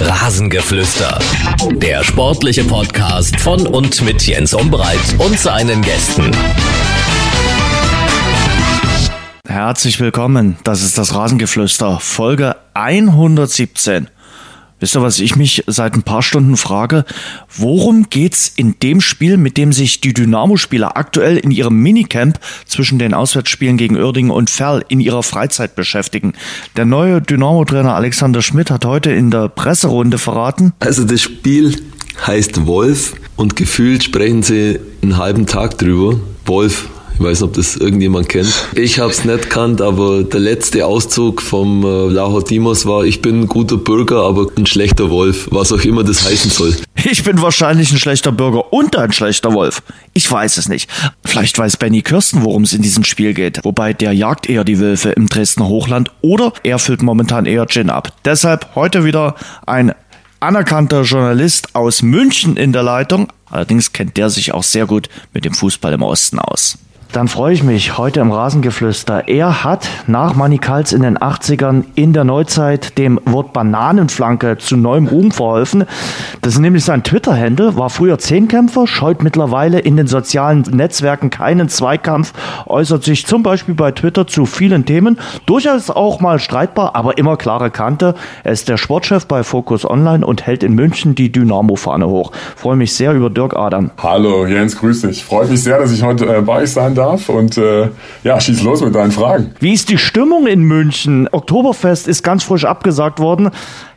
Rasengeflüster. Der sportliche Podcast von und mit Jens Umbreit und seinen Gästen. Herzlich willkommen. Das ist das Rasengeflüster, Folge 117. Wisst ihr, was ich mich seit ein paar Stunden frage? Worum geht's in dem Spiel, mit dem sich die Dynamo-Spieler aktuell in ihrem Minicamp zwischen den Auswärtsspielen gegen Uerdingen und Ferl in ihrer Freizeit beschäftigen? Der neue Dynamo-Trainer Alexander Schmidt hat heute in der Presserunde verraten. Also das Spiel heißt Wolf und gefühlt sprechen sie einen halben Tag drüber. Wolf ich weiß ob das irgendjemand kennt. Ich habe es nicht kannt, aber der letzte Auszug vom äh, Laho Dimos war, ich bin ein guter Bürger, aber ein schlechter Wolf, was auch immer das heißen soll. Ich bin wahrscheinlich ein schlechter Bürger und ein schlechter Wolf. Ich weiß es nicht. Vielleicht weiß Benny Kirsten, worum es in diesem Spiel geht. Wobei der jagt eher die Wölfe im Dresdner Hochland oder er füllt momentan eher Gin ab. Deshalb heute wieder ein anerkannter Journalist aus München in der Leitung. Allerdings kennt der sich auch sehr gut mit dem Fußball im Osten aus. Dann freue ich mich heute im Rasengeflüster. Er hat nach Manikals in den 80ern in der Neuzeit dem Wort Bananenflanke zu neuem Ruhm verholfen. Das ist nämlich sein Twitter-Handle, war früher Zehnkämpfer, scheut mittlerweile in den sozialen Netzwerken keinen Zweikampf, äußert sich zum Beispiel bei Twitter zu vielen Themen, durchaus auch mal streitbar, aber immer klare Kante. Er ist der Sportchef bei Focus Online und hält in München die Dynamo-Fahne hoch. Freue mich sehr über Dirk Adam. Hallo Jens, grüß dich. Freut mich sehr, dass ich heute äh, bei euch sein darf. Und äh, ja, schieß los mit deinen Fragen. Wie ist die Stimmung in München? Oktoberfest ist ganz frisch abgesagt worden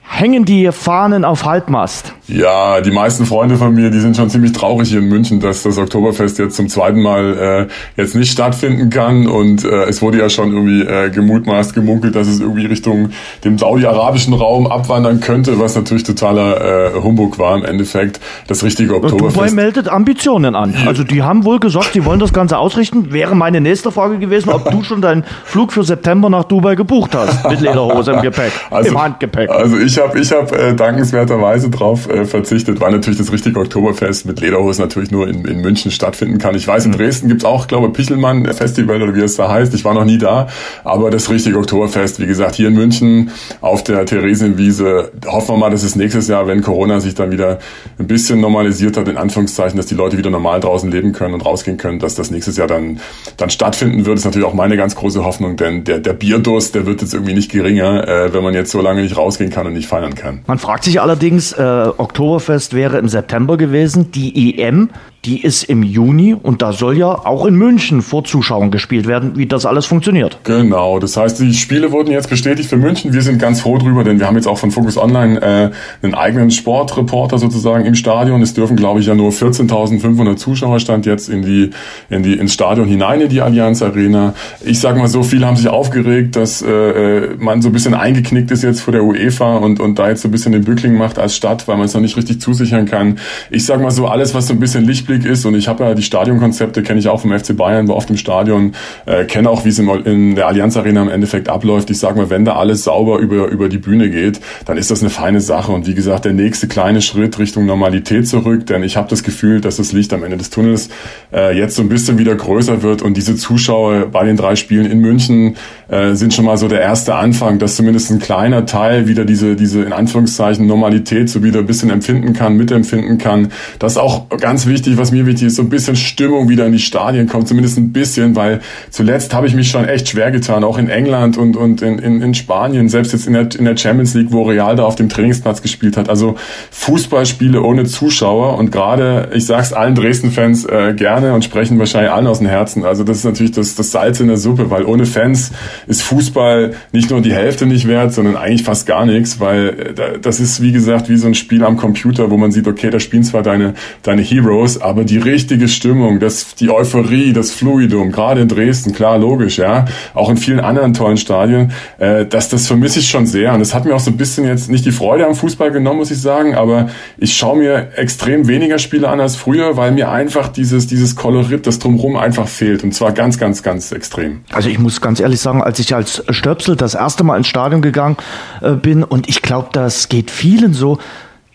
hängen die Fahnen auf Halbmast. Ja, die meisten Freunde von mir, die sind schon ziemlich traurig hier in München, dass das Oktoberfest jetzt zum zweiten Mal äh, jetzt nicht stattfinden kann. Und äh, es wurde ja schon irgendwie äh, gemutmaßt, gemunkelt, dass es irgendwie Richtung dem saudi-arabischen Raum abwandern könnte, was natürlich totaler äh, Humbug war im Endeffekt. Das richtige Oktoberfest. Dubai meldet Ambitionen an. Also die haben wohl gesagt, sie wollen das Ganze ausrichten. Wäre meine nächste Frage gewesen, ob du schon deinen Flug für September nach Dubai gebucht hast. Mit Lederhose im Gepäck, also, im Handgepäck. Also ich habe ich hab, äh, dankenswerterweise drauf äh, verzichtet, weil natürlich das richtige Oktoberfest mit Lederhose natürlich nur in, in München stattfinden kann. Ich weiß, in mhm. Dresden gibt's auch, glaube Pichelmann Festival oder wie es da heißt. Ich war noch nie da, aber das richtige Oktoberfest, wie gesagt, hier in München auf der Theresienwiese. Hoffen wir mal, dass es nächstes Jahr, wenn Corona sich dann wieder ein bisschen normalisiert hat, in Anführungszeichen, dass die Leute wieder normal draußen leben können und rausgehen können, dass das nächstes Jahr dann, dann stattfinden wird, ist natürlich auch meine ganz große Hoffnung, denn der, der Bierdurst, der wird jetzt irgendwie nicht geringer, äh, wenn man jetzt so lange nicht rausgehen kann und nicht feiern kann. Man fragt sich allerdings, äh, Oktoberfest wäre im September gewesen, die EM die ist im Juni und da soll ja auch in München vor Zuschauern gespielt werden, wie das alles funktioniert. Genau, das heißt, die Spiele wurden jetzt bestätigt für München. Wir sind ganz froh drüber, denn wir haben jetzt auch von Focus Online äh, einen eigenen Sportreporter sozusagen im Stadion. Es dürfen, glaube ich, ja nur 14.500 Zuschauer stand jetzt in die, in die, ins Stadion hinein, in die Allianz Arena. Ich sage mal so, viele haben sich aufgeregt, dass äh, äh, man so ein bisschen eingeknickt ist jetzt vor der UEFA und, und da jetzt so ein bisschen den Bückling macht als Stadt, weil man es noch nicht richtig zusichern kann. Ich sage mal so, alles, was so ein bisschen Licht Ausblick ist. Und ich habe ja die Stadionkonzepte, kenne ich auch vom FC Bayern, war oft im Stadion, äh, kenne auch, wie es in der Allianz Arena im Endeffekt abläuft. Ich sage mal, wenn da alles sauber über, über die Bühne geht, dann ist das eine feine Sache. Und wie gesagt, der nächste kleine Schritt Richtung Normalität zurück, denn ich habe das Gefühl, dass das Licht am Ende des Tunnels äh, jetzt so ein bisschen wieder größer wird und diese Zuschauer bei den drei Spielen in München äh, sind schon mal so der erste Anfang, dass zumindest ein kleiner Teil wieder diese, diese in Anführungszeichen Normalität so wieder ein bisschen empfinden kann, mitempfinden kann. Das ist auch ganz wichtig, was mir wichtig ist, so ein bisschen Stimmung wieder in die Stadien kommt, zumindest ein bisschen, weil zuletzt habe ich mich schon echt schwer getan, auch in England und, und in, in, in Spanien, selbst jetzt in der, in der Champions League, wo Real da auf dem Trainingsplatz gespielt hat. Also Fußballspiele ohne Zuschauer und gerade, ich sag's allen Dresden-Fans äh, gerne und sprechen wahrscheinlich allen aus dem Herzen. Also das ist natürlich das, das Salz in der Suppe, weil ohne Fans ist Fußball nicht nur die Hälfte nicht wert, sondern eigentlich fast gar nichts, weil äh, das ist wie gesagt wie so ein Spiel am Computer, wo man sieht, okay, da spielen zwar deine, deine Heroes, aber die richtige Stimmung, das, die Euphorie, das Fluidum, gerade in Dresden, klar, logisch, ja, auch in vielen anderen tollen Stadien, äh, das, das vermisse ich schon sehr und das hat mir auch so ein bisschen jetzt nicht die Freude am Fußball genommen, muss ich sagen, aber ich schaue mir extrem weniger Spiele an als früher, weil mir einfach dieses, dieses Kolorit, das Drumherum einfach fehlt und zwar ganz, ganz, ganz extrem. Also ich muss ganz ehrlich sagen, als ich als Stöpsel das erste Mal ins Stadion gegangen äh, bin und ich glaube, das geht vielen so,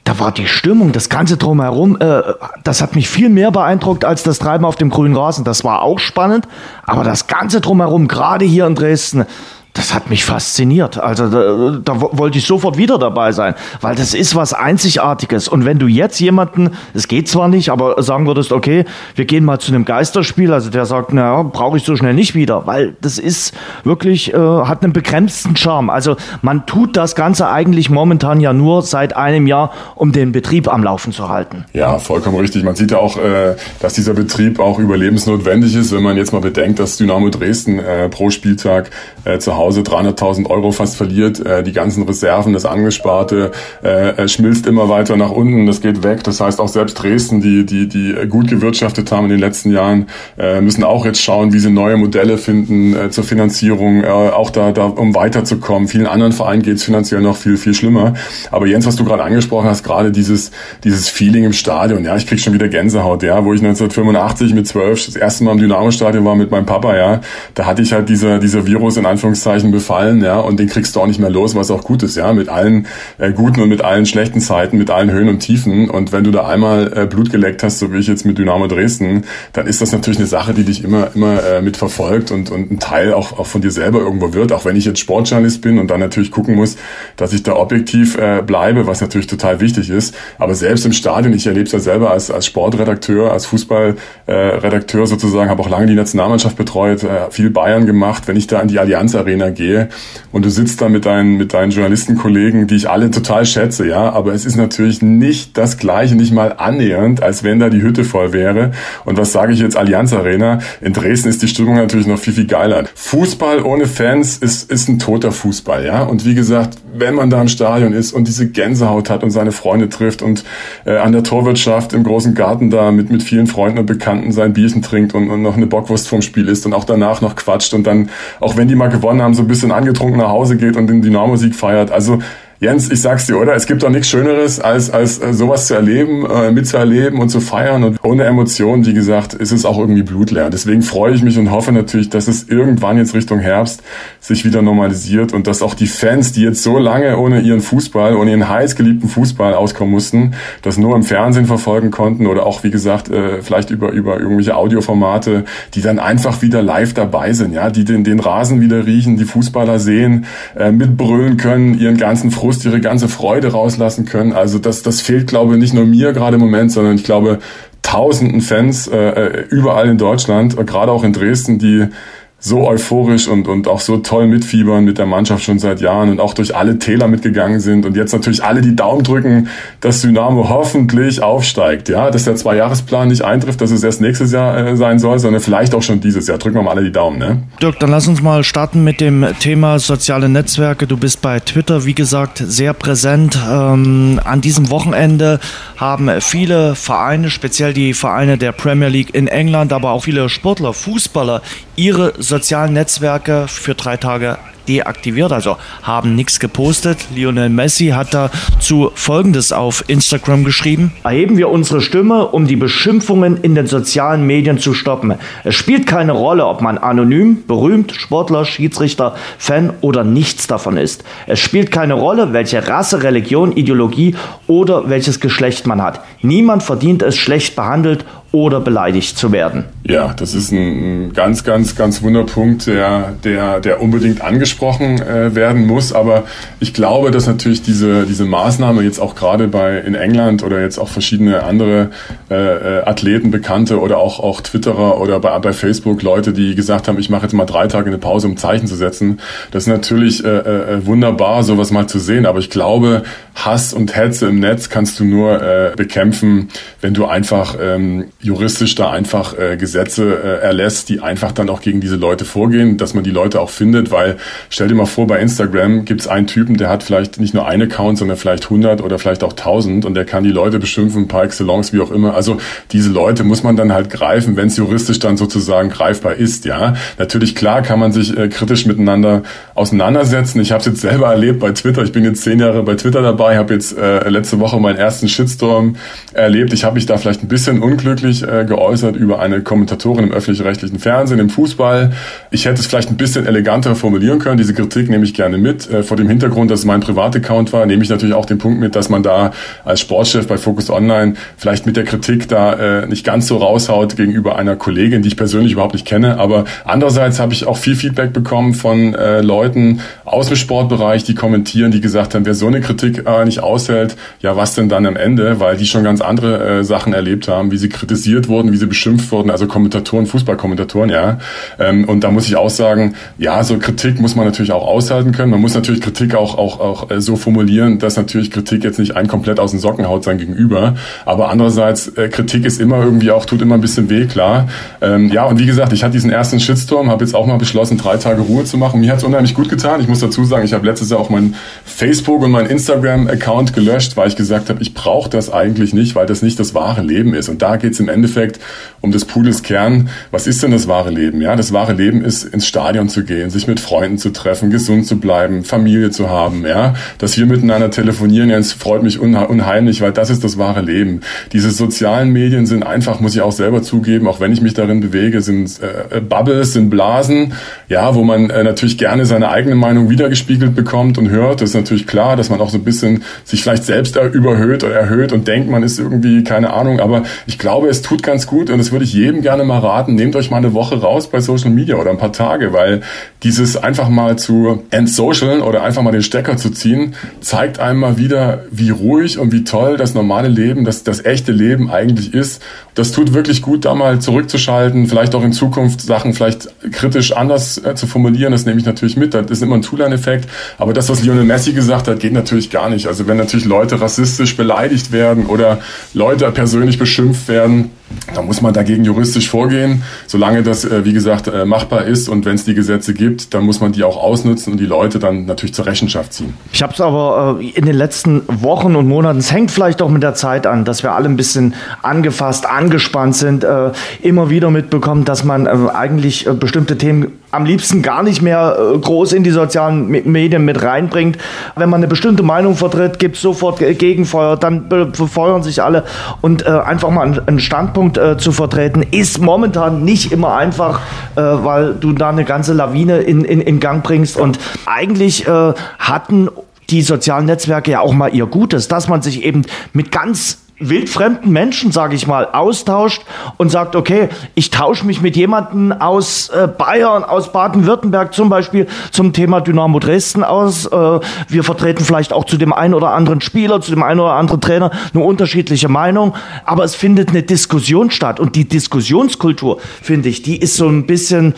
da war die Stimmung, das ganze drumherum, äh, das hat mich viel mehr beeindruckt als das Treiben auf dem grünen Rasen. Das war auch spannend, aber das ganze drumherum, gerade hier in Dresden, das hat mich fasziniert. Also da, da wollte ich sofort wieder dabei sein, weil das ist was Einzigartiges. Und wenn du jetzt jemanden, es geht zwar nicht, aber sagen würdest, okay, wir gehen mal zu einem Geisterspiel, also der sagt, naja, brauche ich so schnell nicht wieder, weil das ist wirklich, äh, hat einen begrenzten Charme. Also man tut das Ganze eigentlich momentan ja nur seit einem Jahr, um den Betrieb am Laufen zu halten. Ja, vollkommen richtig. Man sieht ja auch, äh, dass dieser Betrieb auch überlebensnotwendig ist, wenn man jetzt mal bedenkt, dass Dynamo Dresden äh, pro Spieltag äh, zu Hause Hause 300.000 Euro fast verliert, äh, die ganzen Reserven, das Angesparte äh, schmilzt immer weiter nach unten, das geht weg. Das heißt auch selbst Dresden, die die die gut gewirtschaftet haben in den letzten Jahren, äh, müssen auch jetzt schauen, wie sie neue Modelle finden äh, zur Finanzierung, äh, auch da, da um weiterzukommen. Vielen anderen Vereinen geht es finanziell noch viel viel schlimmer. Aber Jens, was du gerade angesprochen hast, gerade dieses dieses Feeling im Stadion, ja, ich krieg schon wieder Gänsehaut, ja, wo ich 1985 mit 12 das erste Mal im Dynamo-Stadion war mit meinem Papa, ja, da hatte ich halt dieser dieser Virus in Anführungszeichen Anführungszeichen befallen, ja, und den kriegst du auch nicht mehr los, was auch gut ist, ja, mit allen äh, guten und mit allen schlechten Zeiten, mit allen Höhen und Tiefen. Und wenn du da einmal äh, Blut geleckt hast, so wie ich jetzt mit Dynamo Dresden, dann ist das natürlich eine Sache, die dich immer, immer äh, mit verfolgt und, und ein Teil auch, auch von dir selber irgendwo wird, auch wenn ich jetzt Sportjournalist bin und dann natürlich gucken muss, dass ich da objektiv äh, bleibe, was natürlich total wichtig ist. Aber selbst im Stadion, ich erlebe es ja selber als, als Sportredakteur, als Fußballredakteur äh, sozusagen, habe auch lange die Nationalmannschaft betreut, äh, viel Bayern gemacht. Wenn ich da in die Allianz Arena Arena gehe und du sitzt da mit deinen, mit deinen Journalistenkollegen, die ich alle total schätze, ja, aber es ist natürlich nicht das Gleiche, nicht mal annähernd, als wenn da die Hütte voll wäre. Und was sage ich jetzt Allianz Arena? In Dresden ist die Stimmung natürlich noch viel, viel geiler. Fußball ohne Fans ist, ist ein toter Fußball, ja. Und wie gesagt, wenn man da im Stadion ist und diese Gänsehaut hat und seine Freunde trifft und äh, an der Torwirtschaft im großen Garten da mit, mit vielen Freunden und Bekannten sein Bierchen trinkt und, und noch eine Bockwurst vorm Spiel isst und auch danach noch quatscht und dann, auch wenn die mal gewonnen haben, so ein bisschen angetrunken nach Hause geht und den Dynamo-Sieg feiert. Also Jens, ich sag's dir, oder? Es gibt doch nichts Schöneres, als, als äh, sowas zu erleben, äh, mitzuerleben und zu feiern. Und ohne Emotionen, wie gesagt, ist es auch irgendwie blutleer. Deswegen freue ich mich und hoffe natürlich, dass es irgendwann jetzt Richtung Herbst sich wieder normalisiert und dass auch die Fans, die jetzt so lange ohne ihren Fußball, ohne ihren heiß geliebten Fußball auskommen mussten, das nur im Fernsehen verfolgen konnten oder auch, wie gesagt, äh, vielleicht über, über irgendwelche Audioformate, die dann einfach wieder live dabei sind, ja, die den, den Rasen wieder riechen, die Fußballer sehen, äh, mitbrüllen können, ihren ganzen Frust Frust, ihre ganze Freude rauslassen können. Also das, das fehlt, glaube ich, nicht nur mir gerade im Moment, sondern ich glaube tausenden Fans äh, äh überall in Deutschland, gerade auch in Dresden, die so euphorisch und, und auch so toll mitfiebern mit der Mannschaft schon seit Jahren und auch durch alle Täler mitgegangen sind und jetzt natürlich alle die Daumen drücken, dass Dynamo hoffentlich aufsteigt. Ja, dass der Zwei-Jahres-Plan nicht eintrifft, dass es erst nächstes Jahr äh, sein soll, sondern vielleicht auch schon dieses Jahr. Drücken wir mal alle die Daumen, ne? Dirk, dann lass uns mal starten mit dem Thema soziale Netzwerke. Du bist bei Twitter, wie gesagt, sehr präsent. Ähm, an diesem Wochenende haben viele Vereine, speziell die Vereine der Premier League in England, aber auch viele Sportler, Fußballer, ihre sozialen Netzwerke für drei Tage deaktiviert, also haben nichts gepostet. Lionel Messi hat dazu Folgendes auf Instagram geschrieben. Erheben wir unsere Stimme, um die Beschimpfungen in den sozialen Medien zu stoppen. Es spielt keine Rolle, ob man anonym, berühmt, Sportler, Schiedsrichter, Fan oder nichts davon ist. Es spielt keine Rolle, welche Rasse, Religion, Ideologie oder welches Geschlecht man hat. Niemand verdient es, schlecht behandelt oder beleidigt zu werden. Ja, das ist ein ganz, ganz, ganz Wunderpunkt, der, der, der unbedingt angesprochen äh, werden muss. Aber ich glaube, dass natürlich diese, diese Maßnahme jetzt auch gerade bei in England oder jetzt auch verschiedene andere äh, äh, Athleten, Bekannte oder auch, auch Twitterer oder bei, bei Facebook Leute, die gesagt haben, ich mache jetzt mal drei Tage eine Pause, um Zeichen zu setzen. Das ist natürlich äh, äh, wunderbar, sowas mal zu sehen. Aber ich glaube, Hass und Hetze im Netz kannst du nur äh, bekämpfen, wenn du einfach ähm, juristisch da einfach äh, Gesetze äh, erlässt, die einfach dann auch gegen diese Leute vorgehen, dass man die Leute auch findet, weil stell dir mal vor, bei Instagram gibt es einen Typen, der hat vielleicht nicht nur einen Account, sondern vielleicht 100 oder vielleicht auch 1000 und der kann die Leute beschimpfen, par excellence, wie auch immer. Also diese Leute muss man dann halt greifen, wenn es juristisch dann sozusagen greifbar ist, ja. Natürlich, klar kann man sich äh, kritisch miteinander auseinandersetzen. Ich habe es jetzt selber erlebt bei Twitter. Ich bin jetzt zehn Jahre bei Twitter dabei, habe jetzt äh, letzte Woche meinen ersten Shitstorm erlebt. Ich habe mich da vielleicht ein bisschen unglücklich äh, geäußert über eine Kommentatorin im öffentlich-rechtlichen Fernsehen, im Fußball. Ich hätte es vielleicht ein bisschen eleganter formulieren können. Diese Kritik nehme ich gerne mit. Äh, vor dem Hintergrund, dass es mein Privataccount war, nehme ich natürlich auch den Punkt mit, dass man da als Sportchef bei Focus Online vielleicht mit der Kritik da äh, nicht ganz so raushaut gegenüber einer Kollegin, die ich persönlich überhaupt nicht kenne. Aber andererseits habe ich auch viel Feedback bekommen von äh, Leuten aus dem Sportbereich, die kommentieren, die gesagt haben, wer so eine Kritik äh, nicht aushält, ja was denn dann am Ende, weil die schon ganz andere äh, Sachen erlebt haben, wie sie kritisiert wurden, wie sie beschimpft wurden, also Kommentatoren, Fußballkommentatoren, ja. Ähm, und da muss ich auch sagen, ja, so Kritik muss man natürlich auch aushalten können. Man muss natürlich Kritik auch, auch, auch äh, so formulieren, dass natürlich Kritik jetzt nicht ein komplett aus den Socken haut sein gegenüber. Aber andererseits, äh, Kritik ist immer irgendwie auch, tut immer ein bisschen weh, klar. Ähm, ja, und wie gesagt, ich hatte diesen ersten Shitstorm, habe jetzt auch mal beschlossen, drei Tage Ruhe zu machen. Mir hat es unheimlich gut getan. Ich muss dazu sagen, ich habe letztes Jahr auch mein Facebook und mein Instagram-Account gelöscht, weil ich gesagt habe, ich brauche das eigentlich nicht, weil das nicht das wahre Leben ist. Und da geht es im Endeffekt um des Pudels Kern. Was ist denn das wahre Leben? Ja, das wahre Leben ist, ins Stadion zu gehen, sich mit Freunden zu treffen, gesund zu bleiben, Familie zu haben. Ja, dass wir miteinander telefonieren, jetzt freut mich unheimlich, weil das ist das wahre Leben. Diese sozialen Medien sind einfach, muss ich auch selber zugeben, auch wenn ich mich darin bewege, sind äh, Bubbles, sind Blasen, ja, wo man äh, natürlich gerne seine eigene Meinung wiedergespiegelt bekommt und hört. Das ist natürlich klar, dass man auch so ein bisschen sich vielleicht selbst überhöht oder erhöht und denkt, man ist irgendwie, keine Ahnung, aber ich glaube, es tut ganz gut und das würde ich jedem gerne mal raten. Nehmt euch mal eine Woche raus bei Social Media oder ein paar Tage, weil dieses einfach mal zu entsocialen oder einfach mal den Stecker zu ziehen, zeigt einem mal wieder, wie ruhig und wie toll das normale Leben, das, das echte Leben eigentlich ist. Das tut wirklich gut, da mal zurückzuschalten, vielleicht auch in Zukunft Sachen vielleicht kritisch anders äh, zu formulieren. Das nehme ich natürlich mit. Das ist immer ein Tool-Effekt. Aber das, was Lionel Messi gesagt hat, geht natürlich gar nicht. Also wenn natürlich Leute rassistisch beleidigt werden oder Leute persönlich beschimpft werden, da muss man dagegen juristisch vorgehen, solange das, äh, wie gesagt, äh, machbar ist und wenn es die Gesetze gibt, dann muss man die auch ausnutzen und die Leute dann natürlich zur Rechenschaft ziehen. Ich habe es aber äh, in den letzten Wochen und Monaten, es hängt vielleicht auch mit der Zeit an, dass wir alle ein bisschen angefasst, angespannt sind, immer wieder mitbekommen, dass man eigentlich bestimmte Themen am liebsten gar nicht mehr groß in die sozialen Medien mit reinbringt. Wenn man eine bestimmte Meinung vertritt, gibt es sofort Gegenfeuer, dann befeuern sich alle und einfach mal einen Standpunkt Standpunkt äh, zu vertreten, ist momentan nicht immer einfach, äh, weil du da eine ganze Lawine in, in, in Gang bringst. Und eigentlich äh, hatten die sozialen Netzwerke ja auch mal ihr Gutes, dass man sich eben mit ganz wildfremden Menschen, sage ich mal, austauscht und sagt, okay, ich tausche mich mit jemandem aus äh, Bayern, aus Baden-Württemberg zum Beispiel zum Thema Dynamo Dresden aus. Äh, wir vertreten vielleicht auch zu dem einen oder anderen Spieler, zu dem einen oder anderen Trainer eine unterschiedliche Meinung, aber es findet eine Diskussion statt und die Diskussionskultur, finde ich, die ist so ein bisschen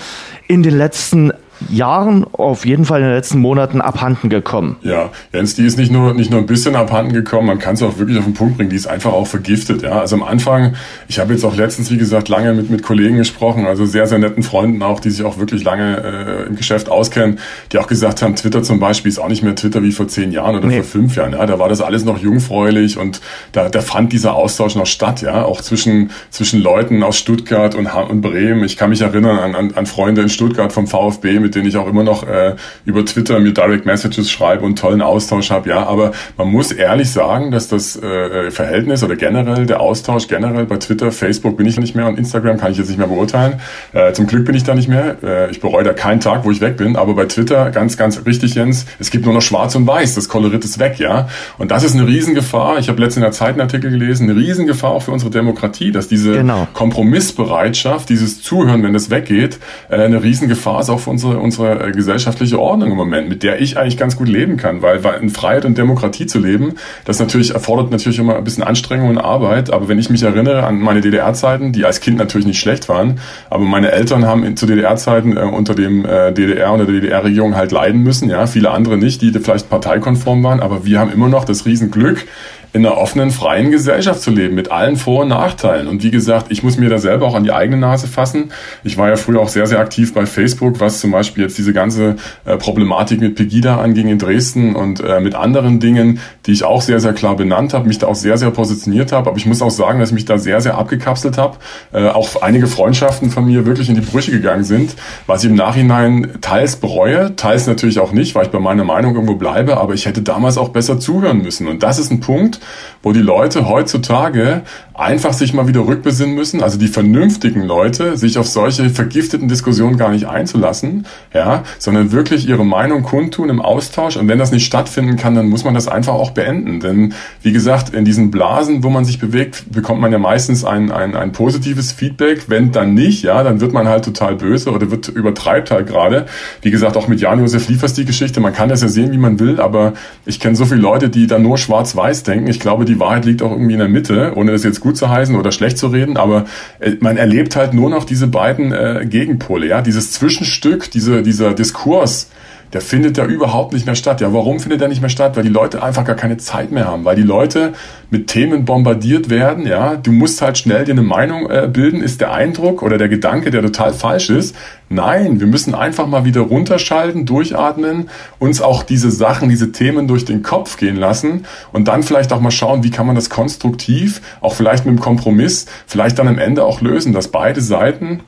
in den letzten Jahren, auf jeden Fall in den letzten Monaten abhanden gekommen. Ja, Jens, die ist nicht nur, nicht nur ein bisschen abhanden gekommen, man kann es auch wirklich auf den Punkt bringen, die ist einfach auch vergiftet. Ja, also am Anfang, ich habe jetzt auch letztens, wie gesagt, lange mit, mit Kollegen gesprochen, also sehr, sehr netten Freunden auch, die sich auch wirklich lange äh, im Geschäft auskennen, die auch gesagt haben, Twitter zum Beispiel ist auch nicht mehr Twitter wie vor zehn Jahren oder nee. vor fünf Jahren. Ja, da war das alles noch jungfräulich und da, da fand dieser Austausch noch statt, ja, auch zwischen, zwischen Leuten aus Stuttgart und, und Bremen. Ich kann mich erinnern an, an, an Freunde in Stuttgart vom VfB, mit denen ich auch immer noch äh, über Twitter mir Direct Messages schreibe und tollen Austausch habe. Ja, aber man muss ehrlich sagen, dass das äh, Verhältnis oder generell der Austausch generell bei Twitter, Facebook bin ich nicht mehr und Instagram kann ich jetzt nicht mehr beurteilen. Äh, zum Glück bin ich da nicht mehr. Äh, ich bereue da keinen Tag, wo ich weg bin. Aber bei Twitter ganz, ganz richtig, Jens. Es gibt nur noch Schwarz und Weiß. Das Kolorit ist weg, ja. Und das ist eine Riesengefahr. Ich habe letztens in der Zeit einen Artikel gelesen. Eine Riesengefahr auch für unsere Demokratie, dass diese genau. Kompromissbereitschaft, dieses Zuhören, wenn das weggeht, äh, eine Riesengefahr ist auch für unsere unsere äh, gesellschaftliche Ordnung im Moment, mit der ich eigentlich ganz gut leben kann, weil, in Freiheit und Demokratie zu leben, das natürlich erfordert natürlich immer ein bisschen Anstrengung und Arbeit. Aber wenn ich mich erinnere an meine DDR-Zeiten, die als Kind natürlich nicht schlecht waren, aber meine Eltern haben zu DDR-Zeiten äh, unter dem äh, DDR und der DDR-Regierung halt leiden müssen, ja, viele andere nicht, die vielleicht parteikonform waren, aber wir haben immer noch das Riesenglück, in einer offenen, freien Gesellschaft zu leben, mit allen Vor- und Nachteilen. Und wie gesagt, ich muss mir da selber auch an die eigene Nase fassen. Ich war ja früher auch sehr, sehr aktiv bei Facebook, was zum Beispiel jetzt diese ganze äh, Problematik mit Pegida anging in Dresden und äh, mit anderen Dingen, die ich auch sehr, sehr klar benannt habe, mich da auch sehr, sehr positioniert habe. Aber ich muss auch sagen, dass ich mich da sehr, sehr abgekapselt habe. Äh, auch einige Freundschaften von mir wirklich in die Brüche gegangen sind, was ich im Nachhinein teils bereue, teils natürlich auch nicht, weil ich bei meiner Meinung irgendwo bleibe. Aber ich hätte damals auch besser zuhören müssen. Und das ist ein Punkt, wo die Leute heutzutage einfach sich mal wieder rückbesinnen müssen, also die vernünftigen Leute, sich auf solche vergifteten Diskussionen gar nicht einzulassen, ja, sondern wirklich ihre Meinung kundtun im Austausch. Und wenn das nicht stattfinden kann, dann muss man das einfach auch beenden. Denn wie gesagt, in diesen Blasen, wo man sich bewegt, bekommt man ja meistens ein, ein, ein positives Feedback. Wenn dann nicht, ja, dann wird man halt total böse oder wird übertreibt halt gerade. Wie gesagt, auch mit Jan-Josef Liefers die Geschichte. Man kann das ja sehen, wie man will, aber ich kenne so viele Leute, die da nur schwarz-weiß denken. Ich glaube, die Wahrheit liegt auch irgendwie in der Mitte, ohne das jetzt gut zu heißen oder schlecht zu reden. Aber äh, man erlebt halt nur noch diese beiden äh, Gegenpole, ja, dieses Zwischenstück, diese, dieser Diskurs der findet da überhaupt nicht mehr statt. Ja, warum findet er nicht mehr statt? Weil die Leute einfach gar keine Zeit mehr haben, weil die Leute mit Themen bombardiert werden. Ja, du musst halt schnell dir eine Meinung äh, bilden. Ist der Eindruck oder der Gedanke, der total falsch ist? Nein, wir müssen einfach mal wieder runterschalten, durchatmen, uns auch diese Sachen, diese Themen durch den Kopf gehen lassen und dann vielleicht auch mal schauen, wie kann man das konstruktiv, auch vielleicht mit einem Kompromiss, vielleicht dann am Ende auch lösen, dass beide Seiten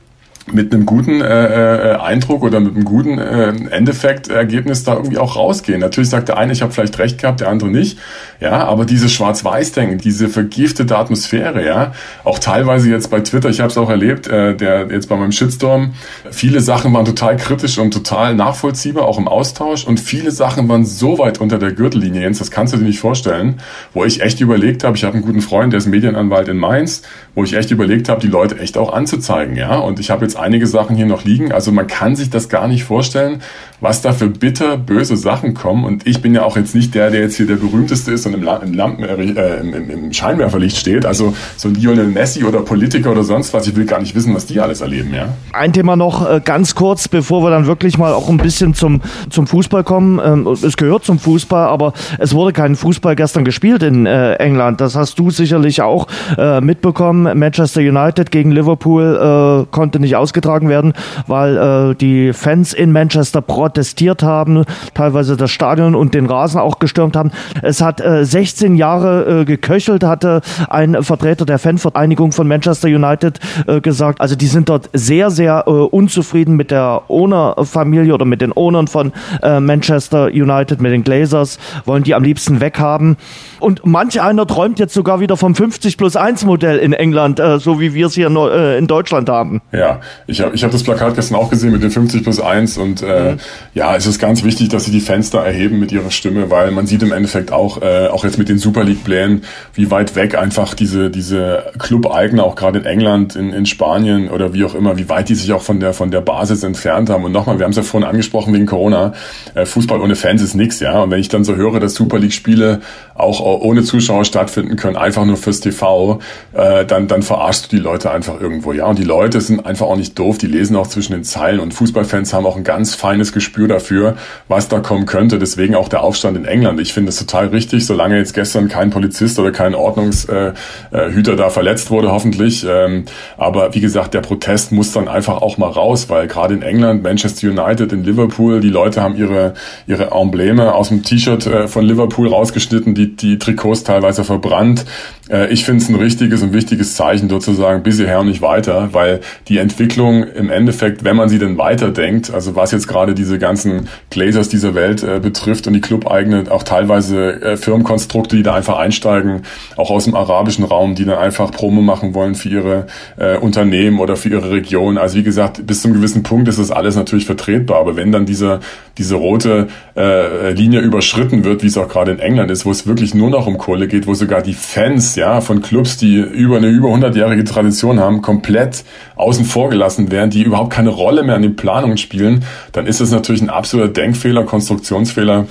mit einem guten äh, äh, Eindruck oder mit einem guten äh, Endeffekt-Ergebnis da irgendwie auch rausgehen. Natürlich sagt der eine, ich habe vielleicht recht gehabt, der andere nicht. Ja, aber dieses Schwarz-Weiß-Denken, diese vergiftete Atmosphäre, ja, auch teilweise jetzt bei Twitter, ich habe es auch erlebt, äh, der jetzt bei meinem Shitstorm, viele Sachen waren total kritisch und total nachvollziehbar, auch im Austausch und viele Sachen waren so weit unter der Gürtellinie, Jens, das kannst du dir nicht vorstellen, wo ich echt überlegt habe, ich habe einen guten Freund, der ist Medienanwalt in Mainz, wo ich echt überlegt habe, die Leute echt auch anzuzeigen, ja, und ich habe jetzt einige Sachen hier noch liegen. Also man kann sich das gar nicht vorstellen, was da für bitter böse Sachen kommen. Und ich bin ja auch jetzt nicht der, der jetzt hier der berühmteste ist und im, Lampen, äh, im, im Scheinwerferlicht steht. Also so ein Lionel Messi oder Politiker oder sonst was. Ich will gar nicht wissen, was die alles erleben. Ja. Ein Thema noch äh, ganz kurz, bevor wir dann wirklich mal auch ein bisschen zum zum Fußball kommen. Ähm, es gehört zum Fußball, aber es wurde kein Fußball gestern gespielt in äh, England. Das hast du sicherlich auch äh, mitbekommen. Manchester United gegen Liverpool äh, konnte nicht ausgetragen werden, weil äh, die Fans in Manchester protestiert haben, teilweise das Stadion und den Rasen auch gestürmt haben. Es hat äh, 16 Jahre äh, geköchelt, hatte ein Vertreter der Fanvereinigung von Manchester United äh, gesagt. Also die sind dort sehr, sehr äh, unzufrieden mit der Owner-Familie oder mit den Ownern von äh, Manchester United, mit den Glazers, wollen die am liebsten weghaben. Und manch einer träumt jetzt sogar wieder vom 50 plus 1 Modell in England, äh, so wie wir es hier in Deutschland haben. Ja, ich habe ich hab das Plakat gestern auch gesehen mit den 50 plus 1 und äh, mhm. Ja, es ist ganz wichtig, dass sie die Fenster erheben mit ihrer Stimme, weil man sieht im Endeffekt auch, äh, auch jetzt mit den Super League-Plänen, wie weit weg einfach diese, diese Club-Eigner, auch gerade in England, in, in Spanien oder wie auch immer, wie weit die sich auch von der, von der Basis entfernt haben. Und nochmal, wir haben es ja vorhin angesprochen wegen Corona, äh, Fußball ohne Fans ist nix, ja. Und wenn ich dann so höre, dass Super League-Spiele auch ohne Zuschauer stattfinden können, einfach nur fürs TV, äh, dann, dann verarschst du die Leute einfach irgendwo, ja. Und die Leute sind einfach auch nicht doof, die lesen auch zwischen den Zeilen und Fußballfans haben auch ein ganz feines Gespür dafür, was da kommen könnte. Deswegen auch der Aufstand in England. Ich finde es total richtig, solange jetzt gestern kein Polizist oder kein Ordnungshüter da verletzt wurde, hoffentlich. Ähm, aber wie gesagt, der Protest muss dann einfach auch mal raus, weil gerade in England, Manchester United, in Liverpool, die Leute haben ihre, ihre Embleme aus dem T-Shirt äh, von Liverpool rausgeschnitten, die, die Trikots teilweise verbrannt. Äh, ich finde es ein richtiges und wichtiges Zeichen sozusagen bis hierher und nicht weiter, weil die Entwicklung im Endeffekt, wenn man sie denn weiterdenkt, also was jetzt gerade diese ganzen Glazers dieser Welt äh, betrifft und die Club-eigene, auch teilweise äh, Firmenkonstrukte, die da einfach einsteigen, auch aus dem arabischen Raum, die dann einfach Promo machen wollen für ihre äh, Unternehmen oder für ihre Region. Also wie gesagt, bis zum gewissen Punkt ist das alles natürlich vertretbar, aber wenn dann diese, diese rote äh, Linie überschritten wird, wie es auch gerade in England ist, wo es wirklich nur noch um Kohle geht, wo sogar die Fans ja von Clubs, die über eine über 100-jährige Tradition haben, komplett außen vor gelassen werden, die überhaupt keine Rolle mehr an den Planungen spielen, dann ist das natürlich ein absoluter Denkfehler, Konstruktionsfehler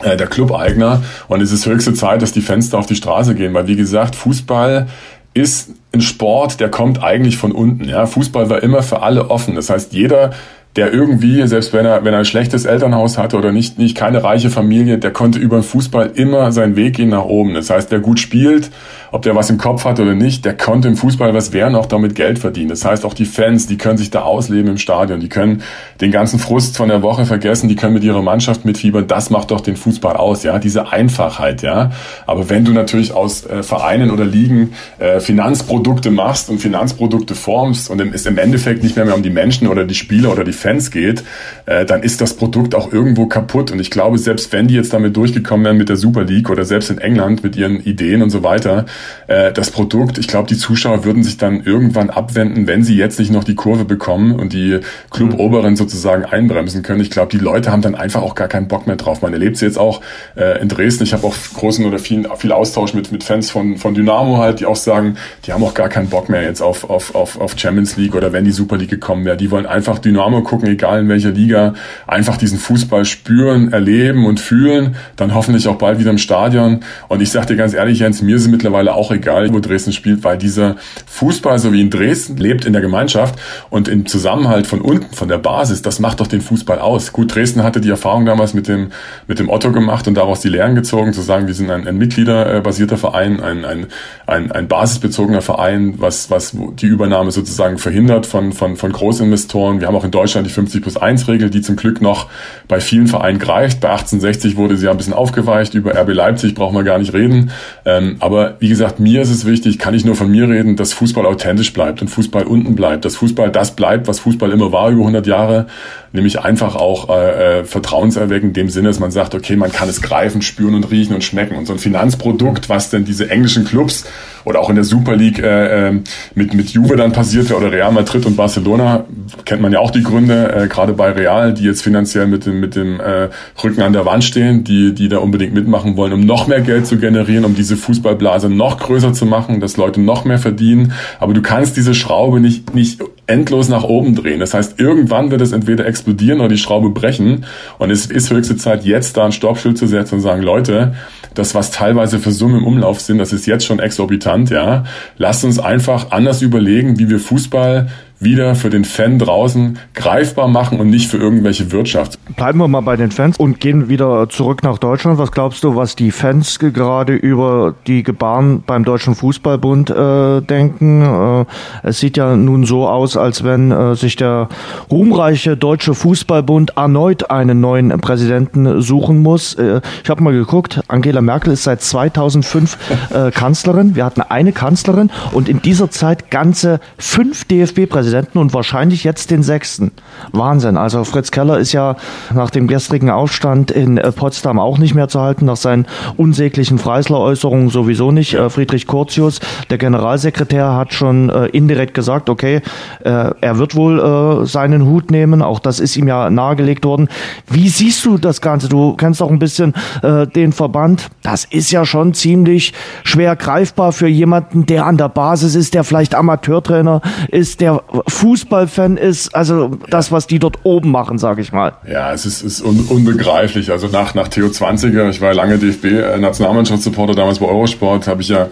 äh, der Clubeigner. Und es ist höchste Zeit, dass die Fenster auf die Straße gehen, weil wie gesagt, Fußball ist ein Sport, der kommt eigentlich von unten. Ja, Fußball war immer für alle offen. Das heißt, jeder der irgendwie, selbst wenn er, wenn er ein schlechtes Elternhaus hatte oder nicht, nicht keine reiche Familie, der konnte über den Fußball immer seinen Weg gehen nach oben. Das heißt, wer gut spielt, ob der was im Kopf hat oder nicht, der konnte im Fußball was werden, auch damit Geld verdienen. Das heißt, auch die Fans, die können sich da ausleben im Stadion, die können den ganzen Frust von der Woche vergessen, die können mit ihrer Mannschaft mitfiebern. Das macht doch den Fußball aus, ja, diese Einfachheit, ja. Aber wenn du natürlich aus äh, Vereinen oder Ligen äh, Finanzprodukte machst und Finanzprodukte formst und es im Endeffekt nicht mehr, mehr um die Menschen oder die Spieler oder die Fans geht, äh, dann ist das Produkt auch irgendwo kaputt. Und ich glaube, selbst wenn die jetzt damit durchgekommen wären mit der Super League oder selbst in England mit ihren Ideen und so weiter, äh, das Produkt, ich glaube, die Zuschauer würden sich dann irgendwann abwenden, wenn sie jetzt nicht noch die Kurve bekommen und die Club-Oberen sozusagen einbremsen können. Ich glaube, die Leute haben dann einfach auch gar keinen Bock mehr drauf. Man erlebt es jetzt auch äh, in Dresden. Ich habe auch großen oder viel, viel Austausch mit, mit Fans von, von Dynamo halt, die auch sagen, die haben auch gar keinen Bock mehr jetzt auf, auf, auf, auf Champions League oder wenn die Super League gekommen wäre. Die wollen einfach Dynamo gucken, egal in welcher Liga, einfach diesen Fußball spüren, erleben und fühlen, dann hoffentlich auch bald wieder im Stadion. Und ich sage dir ganz ehrlich, Jens, mir ist mittlerweile auch egal, wo Dresden spielt, weil dieser Fußball, so wie in Dresden, lebt in der Gemeinschaft und im Zusammenhalt von unten, von der Basis, das macht doch den Fußball aus. Gut, Dresden hatte die Erfahrung damals mit dem, mit dem Otto gemacht und daraus die Lehren gezogen, zu sagen, wir sind ein, ein mitgliederbasierter Verein, ein, ein, ein, ein basisbezogener Verein, was, was die Übernahme sozusagen verhindert von, von, von Großinvestoren. Wir haben auch in Deutschland die 50 plus 1 Regel, die zum Glück noch bei vielen Vereinen greift. Bei 1860 wurde sie ja ein bisschen aufgeweicht. Über RB Leipzig brauchen wir gar nicht reden. Ähm, aber wie gesagt, mir ist es wichtig, kann ich nur von mir reden, dass Fußball authentisch bleibt und Fußball unten bleibt. Dass Fußball das bleibt, was Fußball immer war über 100 Jahre. Nämlich einfach auch äh, äh, vertrauenserweckend in dem Sinne, dass man sagt, okay, man kann es greifen, spüren und riechen und schmecken. Und so ein Finanzprodukt, was denn diese englischen Clubs oder auch in der Super League äh, äh mit, mit Juve dann passiert oder Real Madrid und Barcelona, kennt man ja auch die Gründe, äh, gerade bei Real, die jetzt finanziell mit dem, mit dem äh, Rücken an der Wand stehen, die, die da unbedingt mitmachen wollen, um noch mehr Geld zu generieren, um diese Fußballblase noch größer zu machen, dass Leute noch mehr verdienen. Aber du kannst diese Schraube nicht, nicht endlos nach oben drehen. Das heißt, irgendwann wird es entweder explodieren oder die Schraube brechen. Und es ist höchste Zeit, jetzt da ein Stoppschild zu setzen und sagen, Leute, das, was teilweise für Summen im Umlauf sind, das ist jetzt schon exorbitant, ja. Lasst uns einfach anders überlegen, wie wir Fußball wieder für den Fan draußen greifbar machen und nicht für irgendwelche Wirtschaft. Bleiben wir mal bei den Fans und gehen wieder zurück nach Deutschland. Was glaubst du, was die Fans gerade über die Gebaren beim Deutschen Fußballbund äh, denken? Äh, es sieht ja nun so aus, als wenn äh, sich der ruhmreiche Deutsche Fußballbund erneut einen neuen Präsidenten suchen muss. Äh, ich habe mal geguckt, Angela Merkel ist seit 2005 äh, Kanzlerin. Wir hatten eine Kanzlerin und in dieser Zeit ganze fünf DFB-Präsidenten Präsidenten und wahrscheinlich jetzt den sechsten. Wahnsinn. Also Fritz Keller ist ja nach dem gestrigen Aufstand in äh, Potsdam auch nicht mehr zu halten, nach seinen unsäglichen Freisler-Äußerungen sowieso nicht. Äh, Friedrich Curtius, der Generalsekretär, hat schon äh, indirekt gesagt, okay, er wird wohl seinen Hut nehmen. Auch das ist ihm ja nahegelegt worden. Wie siehst du das Ganze? Du kennst auch ein bisschen den Verband. Das ist ja schon ziemlich schwer greifbar für jemanden, der an der Basis ist, der vielleicht Amateurtrainer ist, der Fußballfan ist, also das, was die dort oben machen, sage ich mal. Ja, es ist, ist un unbegreiflich. Also nach, nach Theo 20er, ich war lange DFB-Nationalmannschaftssupporter damals bei Eurosport, habe ich ja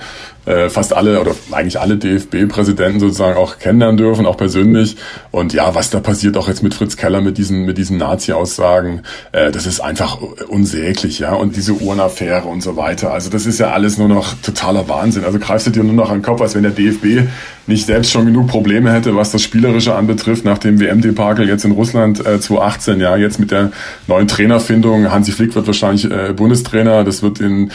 äh, fast alle oder eigentlich alle DFB-Präsidenten sozusagen auch kennenlernen dürfen, auch persönlich. Und ja, was da passiert auch jetzt mit Fritz Keller, mit diesen, mit diesen Nazi-Aussagen, äh, das ist einfach unsäglich, ja. Und diese Uhrenaffäre und so weiter. Also das ist ja alles nur noch totaler Wahnsinn. Also greifst du dir nur noch an den Kopf, als wenn der DFB nicht selbst schon genug Probleme hätte, was das Spielerische anbetrifft, nach dem WM-Debakel jetzt in Russland äh, 2018, ja, jetzt mit der neuen Trainerfindung. Hansi Flick wird wahrscheinlich äh, Bundestrainer, das wird in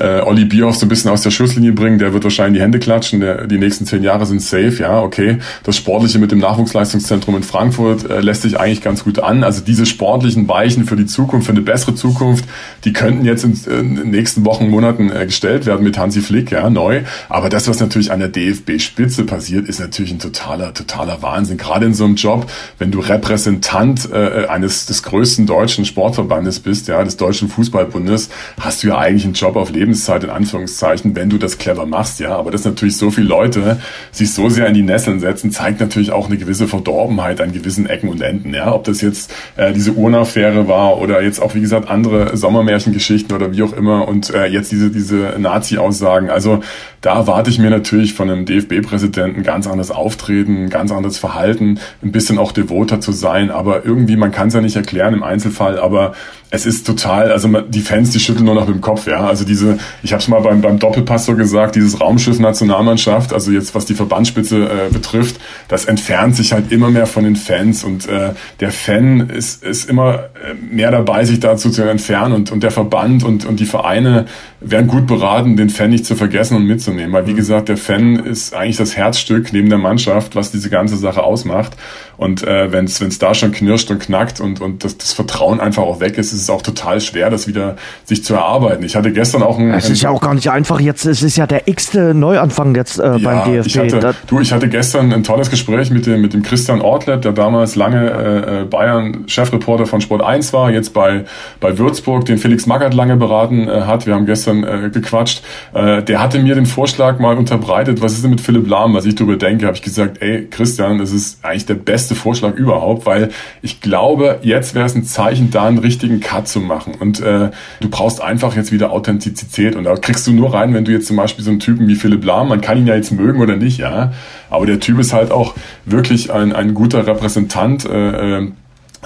äh, Olli Bierhoff so ein bisschen aus der Schusslinie bringen, der wird wahrscheinlich die Hände klatschen, der, die nächsten zehn Jahre sind safe, ja, okay. Das Sportliche mit dem Nachwuchsleistungszentrum in Frankfurt äh, lässt sich eigentlich ganz gut an. Also diese sportlichen Weichen für die Zukunft, für eine bessere Zukunft, die könnten jetzt in, in den nächsten Wochen, Monaten äh, gestellt werden mit Hansi Flick, ja, neu. Aber das, was natürlich an der DFB-Spitze passiert, ist natürlich ein totaler, totaler Wahnsinn. Gerade in so einem Job, wenn du Repräsentant äh, eines des größten deutschen Sportverbandes bist, ja, des Deutschen Fußballbundes, hast du ja eigentlich einen Job auf Leben Lebenszeit in Anführungszeichen, wenn du das clever machst, ja. Aber dass natürlich so viele Leute sich so sehr in die Nesseln setzen, zeigt natürlich auch eine gewisse Verdorbenheit an gewissen Ecken und Enden, ja. Ob das jetzt äh, diese Urnaffäre war oder jetzt auch, wie gesagt, andere Sommermärchengeschichten oder wie auch immer und äh, jetzt diese, diese Nazi-Aussagen. Also da erwarte ich mir natürlich von einem DFB-Präsidenten ganz anderes Auftreten, ganz anderes Verhalten, ein bisschen auch devoter zu sein. Aber irgendwie, man kann es ja nicht erklären im Einzelfall, aber es ist total, also die Fans, die schütteln nur noch mit dem Kopf, ja. Also diese, ich habe es mal beim, beim Doppelpass so gesagt, dieses Raumschiff Nationalmannschaft, also jetzt was die Verbandsspitze äh, betrifft, das entfernt sich halt immer mehr von den Fans und äh, der Fan ist, ist immer äh, mehr dabei, sich dazu zu entfernen und, und der Verband und, und die Vereine wären gut beraten, den Fan nicht zu vergessen und mitzunehmen, weil wie mhm. gesagt, der Fan ist eigentlich das Herzstück neben der Mannschaft, was diese ganze Sache ausmacht und äh, wenn es da schon knirscht und knackt und, und das, das Vertrauen einfach auch weg ist, ist es auch total schwer, das wieder sich zu erarbeiten. Ich hatte gestern auch ein. Es ist ja auch gar nicht einfach. Jetzt es ist ja der x-te Neuanfang jetzt äh, ja, beim DFB. Ich hatte, du, ich hatte gestern ein tolles Gespräch mit dem, mit dem Christian Ortlet, der damals lange äh, äh Bayern-Chefreporter von Sport 1 war, jetzt bei, bei Würzburg, den Felix Magath lange beraten äh, hat. Wir haben gestern äh, gequatscht. Äh, der hatte mir den Vorschlag mal unterbreitet, was ist denn mit Philipp Lahm, was ich darüber denke, habe ich gesagt, ey, Christian, das ist eigentlich der beste Vorschlag überhaupt, weil ich glaube, jetzt wäre es ein Zeichen, da einen richtigen Cut zu machen. Und äh, du brauchst einfach jetzt wieder Authentizität. Und da kriegst du nur rein, wenn du jetzt zum Beispiel so einen Typen wie Philipp Lahm, man kann ihn ja jetzt mögen oder nicht, ja. Aber der Typ ist halt auch wirklich ein, ein guter Repräsentant, äh, äh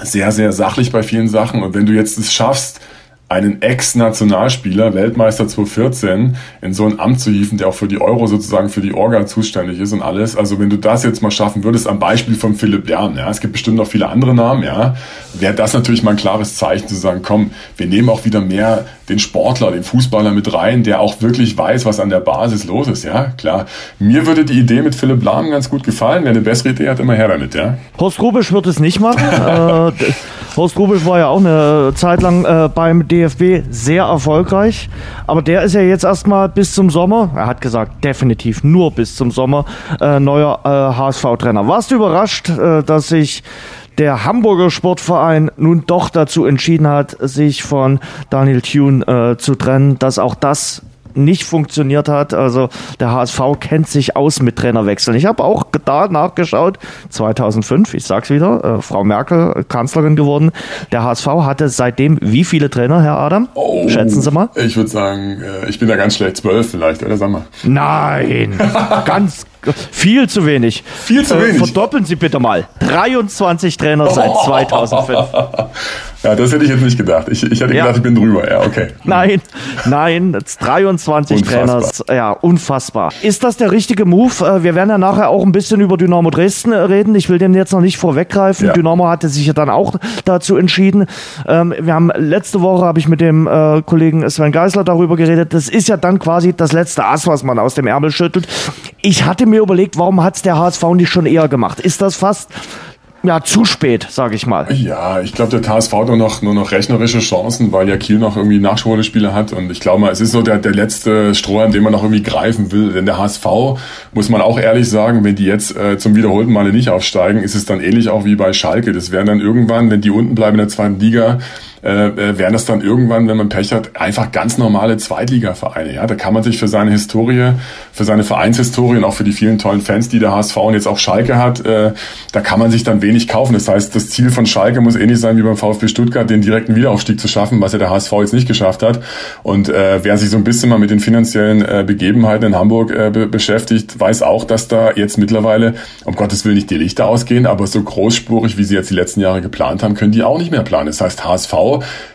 sehr, sehr sachlich bei vielen Sachen. Und wenn du jetzt es schaffst, einen Ex-Nationalspieler, Weltmeister 2014, in so ein Amt zu hieven, der auch für die Euro sozusagen für die Orga zuständig ist und alles. Also wenn du das jetzt mal schaffen würdest, am Beispiel von Philipp Lern, ja, es gibt bestimmt noch viele andere Namen, ja, wäre das natürlich mal ein klares Zeichen zu sagen, komm, wir nehmen auch wieder mehr den Sportler, den Fußballer mit rein, der auch wirklich weiß, was an der Basis los ist, ja, klar. Mir würde die Idee mit Philipp Lahm ganz gut gefallen. Wer eine bessere Idee hat, immer her damit, ja. Horst Rubisch wird es nicht machen. äh, Horst Rubisch war ja auch eine Zeit lang äh, beim DFB sehr erfolgreich, aber der ist ja jetzt erstmal bis zum Sommer, er hat gesagt, definitiv nur bis zum Sommer, äh, neuer äh, HSV-Trainer. Warst du überrascht, äh, dass sich der Hamburger Sportverein nun doch dazu entschieden hat, sich von Daniel Thune äh, zu trennen, dass auch das nicht funktioniert hat. Also der HSV kennt sich aus mit Trainerwechseln. Ich habe auch da nachgeschaut, 2005, ich sag's wieder, äh, Frau Merkel Kanzlerin geworden. Der HSV hatte seitdem wie viele Trainer, Herr Adam? Oh, Schätzen Sie mal. Ich würde sagen, äh, ich bin da ganz schlecht, zwölf vielleicht, oder sag mal. Nein, ganz, viel zu wenig. Viel zu äh, wenig. Verdoppeln Sie bitte mal. 23 Trainer seit 2005. Ja, das hätte ich jetzt nicht gedacht. Ich, ich hätte ja. gedacht, ich bin drüber. Ja, okay. Nein, nein, 23 unfassbar. Trainer. Ja, unfassbar. Ist das der richtige Move? Äh, wir werden ja nachher auch ein bisschen über Dynamo Dresden reden. Ich will den jetzt noch nicht vorweggreifen. Ja. Dynamo hatte sich ja dann auch dazu entschieden. Ähm, wir haben letzte Woche habe ich mit dem äh, Kollegen Sven Geisler darüber geredet. Das ist ja dann quasi das letzte Ass, was man aus dem Ärmel schüttelt. Ich hatte mir überlegt, warum hat es der HSV nicht schon eher gemacht? Ist das fast ja, zu spät, sage ich mal. Ja, ich glaube, der TSV hat nur noch, nur noch rechnerische Chancen, weil ja Kiel noch irgendwie Nachholspiele hat. Und ich glaube mal, es ist so der, der letzte Strohhalm, den man noch irgendwie greifen will. Denn der HSV, muss man auch ehrlich sagen, wenn die jetzt äh, zum wiederholten Male nicht aufsteigen, ist es dann ähnlich auch wie bei Schalke. Das wären dann irgendwann, wenn die unten bleiben in der zweiten Liga, äh, äh, wären das dann irgendwann, wenn man Pech hat, einfach ganz normale Zweitligavereine. Ja, da kann man sich für seine Historie, für seine Vereinshistorie und auch für die vielen tollen Fans, die der HSV und jetzt auch Schalke hat, äh, da kann man sich dann wenig kaufen. Das heißt, das Ziel von Schalke muss ähnlich sein wie beim VfB Stuttgart, den direkten Wiederaufstieg zu schaffen, was ja der HSV jetzt nicht geschafft hat. Und äh, wer sich so ein bisschen mal mit den finanziellen äh, Begebenheiten in Hamburg äh, be beschäftigt, weiß auch, dass da jetzt mittlerweile, um Gottes Willen nicht die Lichter ausgehen, aber so großspurig, wie sie jetzt die letzten Jahre geplant haben, können die auch nicht mehr planen. Das heißt, HSV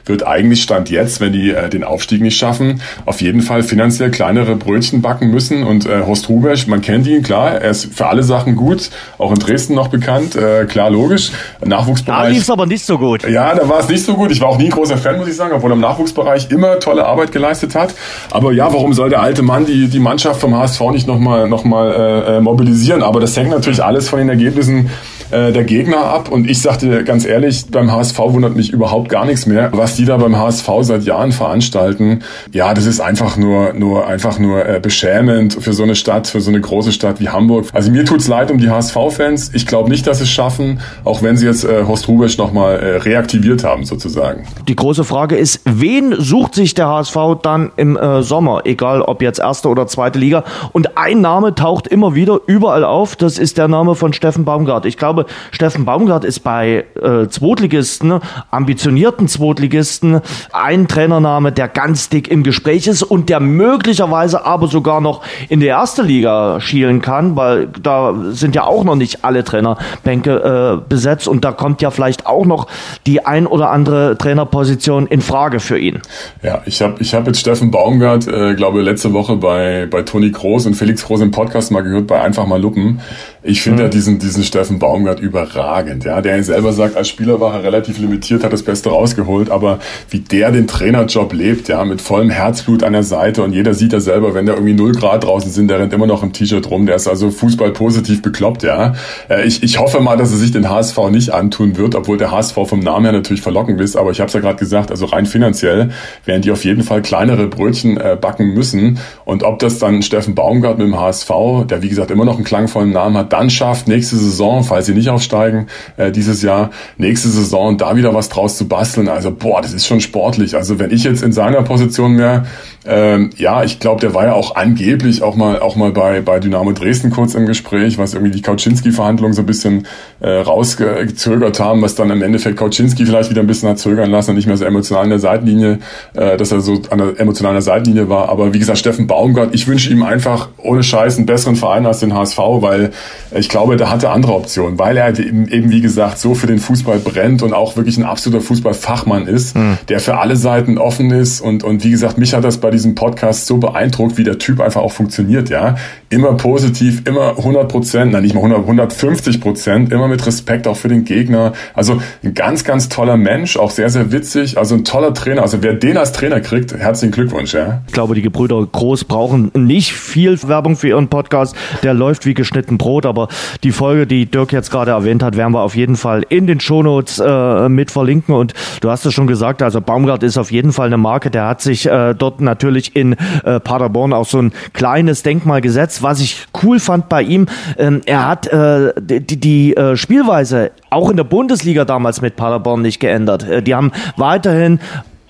wird eigentlich Stand jetzt, wenn die äh, den Aufstieg nicht schaffen, auf jeden Fall finanziell kleinere Brötchen backen müssen. Und äh, Horst Rubesch, man kennt ihn, klar, er ist für alle Sachen gut, auch in Dresden noch bekannt, äh, klar, logisch. Nachwuchsbereich. Da lief es aber nicht so gut. Ja, da war es nicht so gut. Ich war auch nie ein großer Fan, muss ich sagen, obwohl er im Nachwuchsbereich immer tolle Arbeit geleistet hat. Aber ja, warum soll der alte Mann die, die Mannschaft vom HSV nicht nochmal noch mal, äh, äh, mobilisieren? Aber das hängt natürlich alles von den Ergebnissen äh, der Gegner ab. Und ich sagte ganz ehrlich, beim HSV wundert mich überhaupt gar nichts mehr. Was die da beim HSV seit Jahren veranstalten, ja, das ist einfach nur, nur, einfach nur äh, beschämend für so eine Stadt, für so eine große Stadt wie Hamburg. Also mir tut's leid um die HSV-Fans. Ich glaube nicht, dass sie es schaffen, auch wenn sie jetzt äh, Horst Rubesch nochmal äh, reaktiviert haben, sozusagen. Die große Frage ist, wen sucht sich der HSV dann im äh, Sommer? Egal, ob jetzt erste oder zweite Liga. Und ein Name taucht immer wieder überall auf. Das ist der Name von Steffen Baumgart. Ich glaube, glaube, Steffen Baumgart ist bei äh, Zweitligisten, ambitionierten Zweitligisten, ein Trainername, der ganz dick im Gespräch ist und der möglicherweise aber sogar noch in die erste Liga schielen kann, weil da sind ja auch noch nicht alle Trainerbänke äh, besetzt und da kommt ja vielleicht auch noch die ein oder andere Trainerposition in Frage für ihn. Ja, ich habe ich hab jetzt Steffen Baumgart, äh, glaube letzte Woche bei, bei Toni Groß und Felix Groß im Podcast mal gehört, bei Einfach mal Luppen. Ich finde mhm. ja diesen, diesen Steffen Baumgart überragend. Ja, der selber sagt, als Spieler war er relativ limitiert, hat das Beste rausgeholt, aber wie der den Trainerjob lebt, ja, mit vollem Herzblut an der Seite und jeder sieht ja selber, wenn da irgendwie null Grad draußen sind, der rennt immer noch im T-Shirt rum, der ist also Fußball positiv bekloppt, ja. Äh, ich, ich hoffe mal, dass er sich den HSV nicht antun wird, obwohl der HSV vom Namen her natürlich verlockend ist, aber ich habe es ja gerade gesagt, also rein finanziell werden die auf jeden Fall kleinere Brötchen äh, backen müssen und ob das dann Steffen Baumgart mit dem HSV, der wie gesagt immer noch einen klangvollen Namen hat, dann schafft, nächste Saison, falls sie nicht aufsteigen, äh, dieses Jahr, nächste Saison da wieder was draus zu basteln. Also, boah, das ist schon sportlich. Also, wenn ich jetzt in seiner Position wäre, ähm, ja, ich glaube, der war ja auch angeblich auch mal auch mal bei, bei Dynamo Dresden kurz im Gespräch, was irgendwie die Kautschinski-Verhandlungen so ein bisschen äh, rausgezögert haben, was dann im Endeffekt Kautschinski vielleicht wieder ein bisschen hat zögern lassen und nicht mehr so emotional an der Seitenlinie, äh, dass er so an der emotionalen Seitenlinie war. Aber wie gesagt, Steffen Baumgart, ich wünsche ihm einfach ohne Scheiß einen besseren Verein als den HSV, weil ich glaube, da hat er andere Optionen, weil er eben, eben wie gesagt so für den Fußball brennt und auch wirklich ein absoluter Fußballfachmann ist, mhm. der für alle Seiten offen ist und und wie gesagt, mich hat das bei diesem Podcast so beeindruckt, wie der Typ einfach auch funktioniert, ja. Immer positiv, immer 100 Prozent, nein, nicht mal 100, 150 Prozent, immer mit Respekt auch für den Gegner. Also ein ganz, ganz toller Mensch, auch sehr, sehr witzig, also ein toller Trainer. Also wer den als Trainer kriegt, herzlichen Glückwunsch, ja. Ich glaube, die Gebrüder Groß brauchen nicht viel Werbung für ihren Podcast. Der läuft wie geschnitten Brot, aber die Folge, die Dirk jetzt gerade erwähnt hat, werden wir auf jeden Fall in den Shownotes äh, mit verlinken. Und du hast es schon gesagt, also Baumgart ist auf jeden Fall eine Marke, der hat sich äh, dort natürlich natürlich in äh, Paderborn auch so ein kleines Denkmal gesetzt. Was ich cool fand bei ihm, ähm, er hat äh, die, die äh, Spielweise auch in der Bundesliga damals mit Paderborn nicht geändert. Äh, die haben weiterhin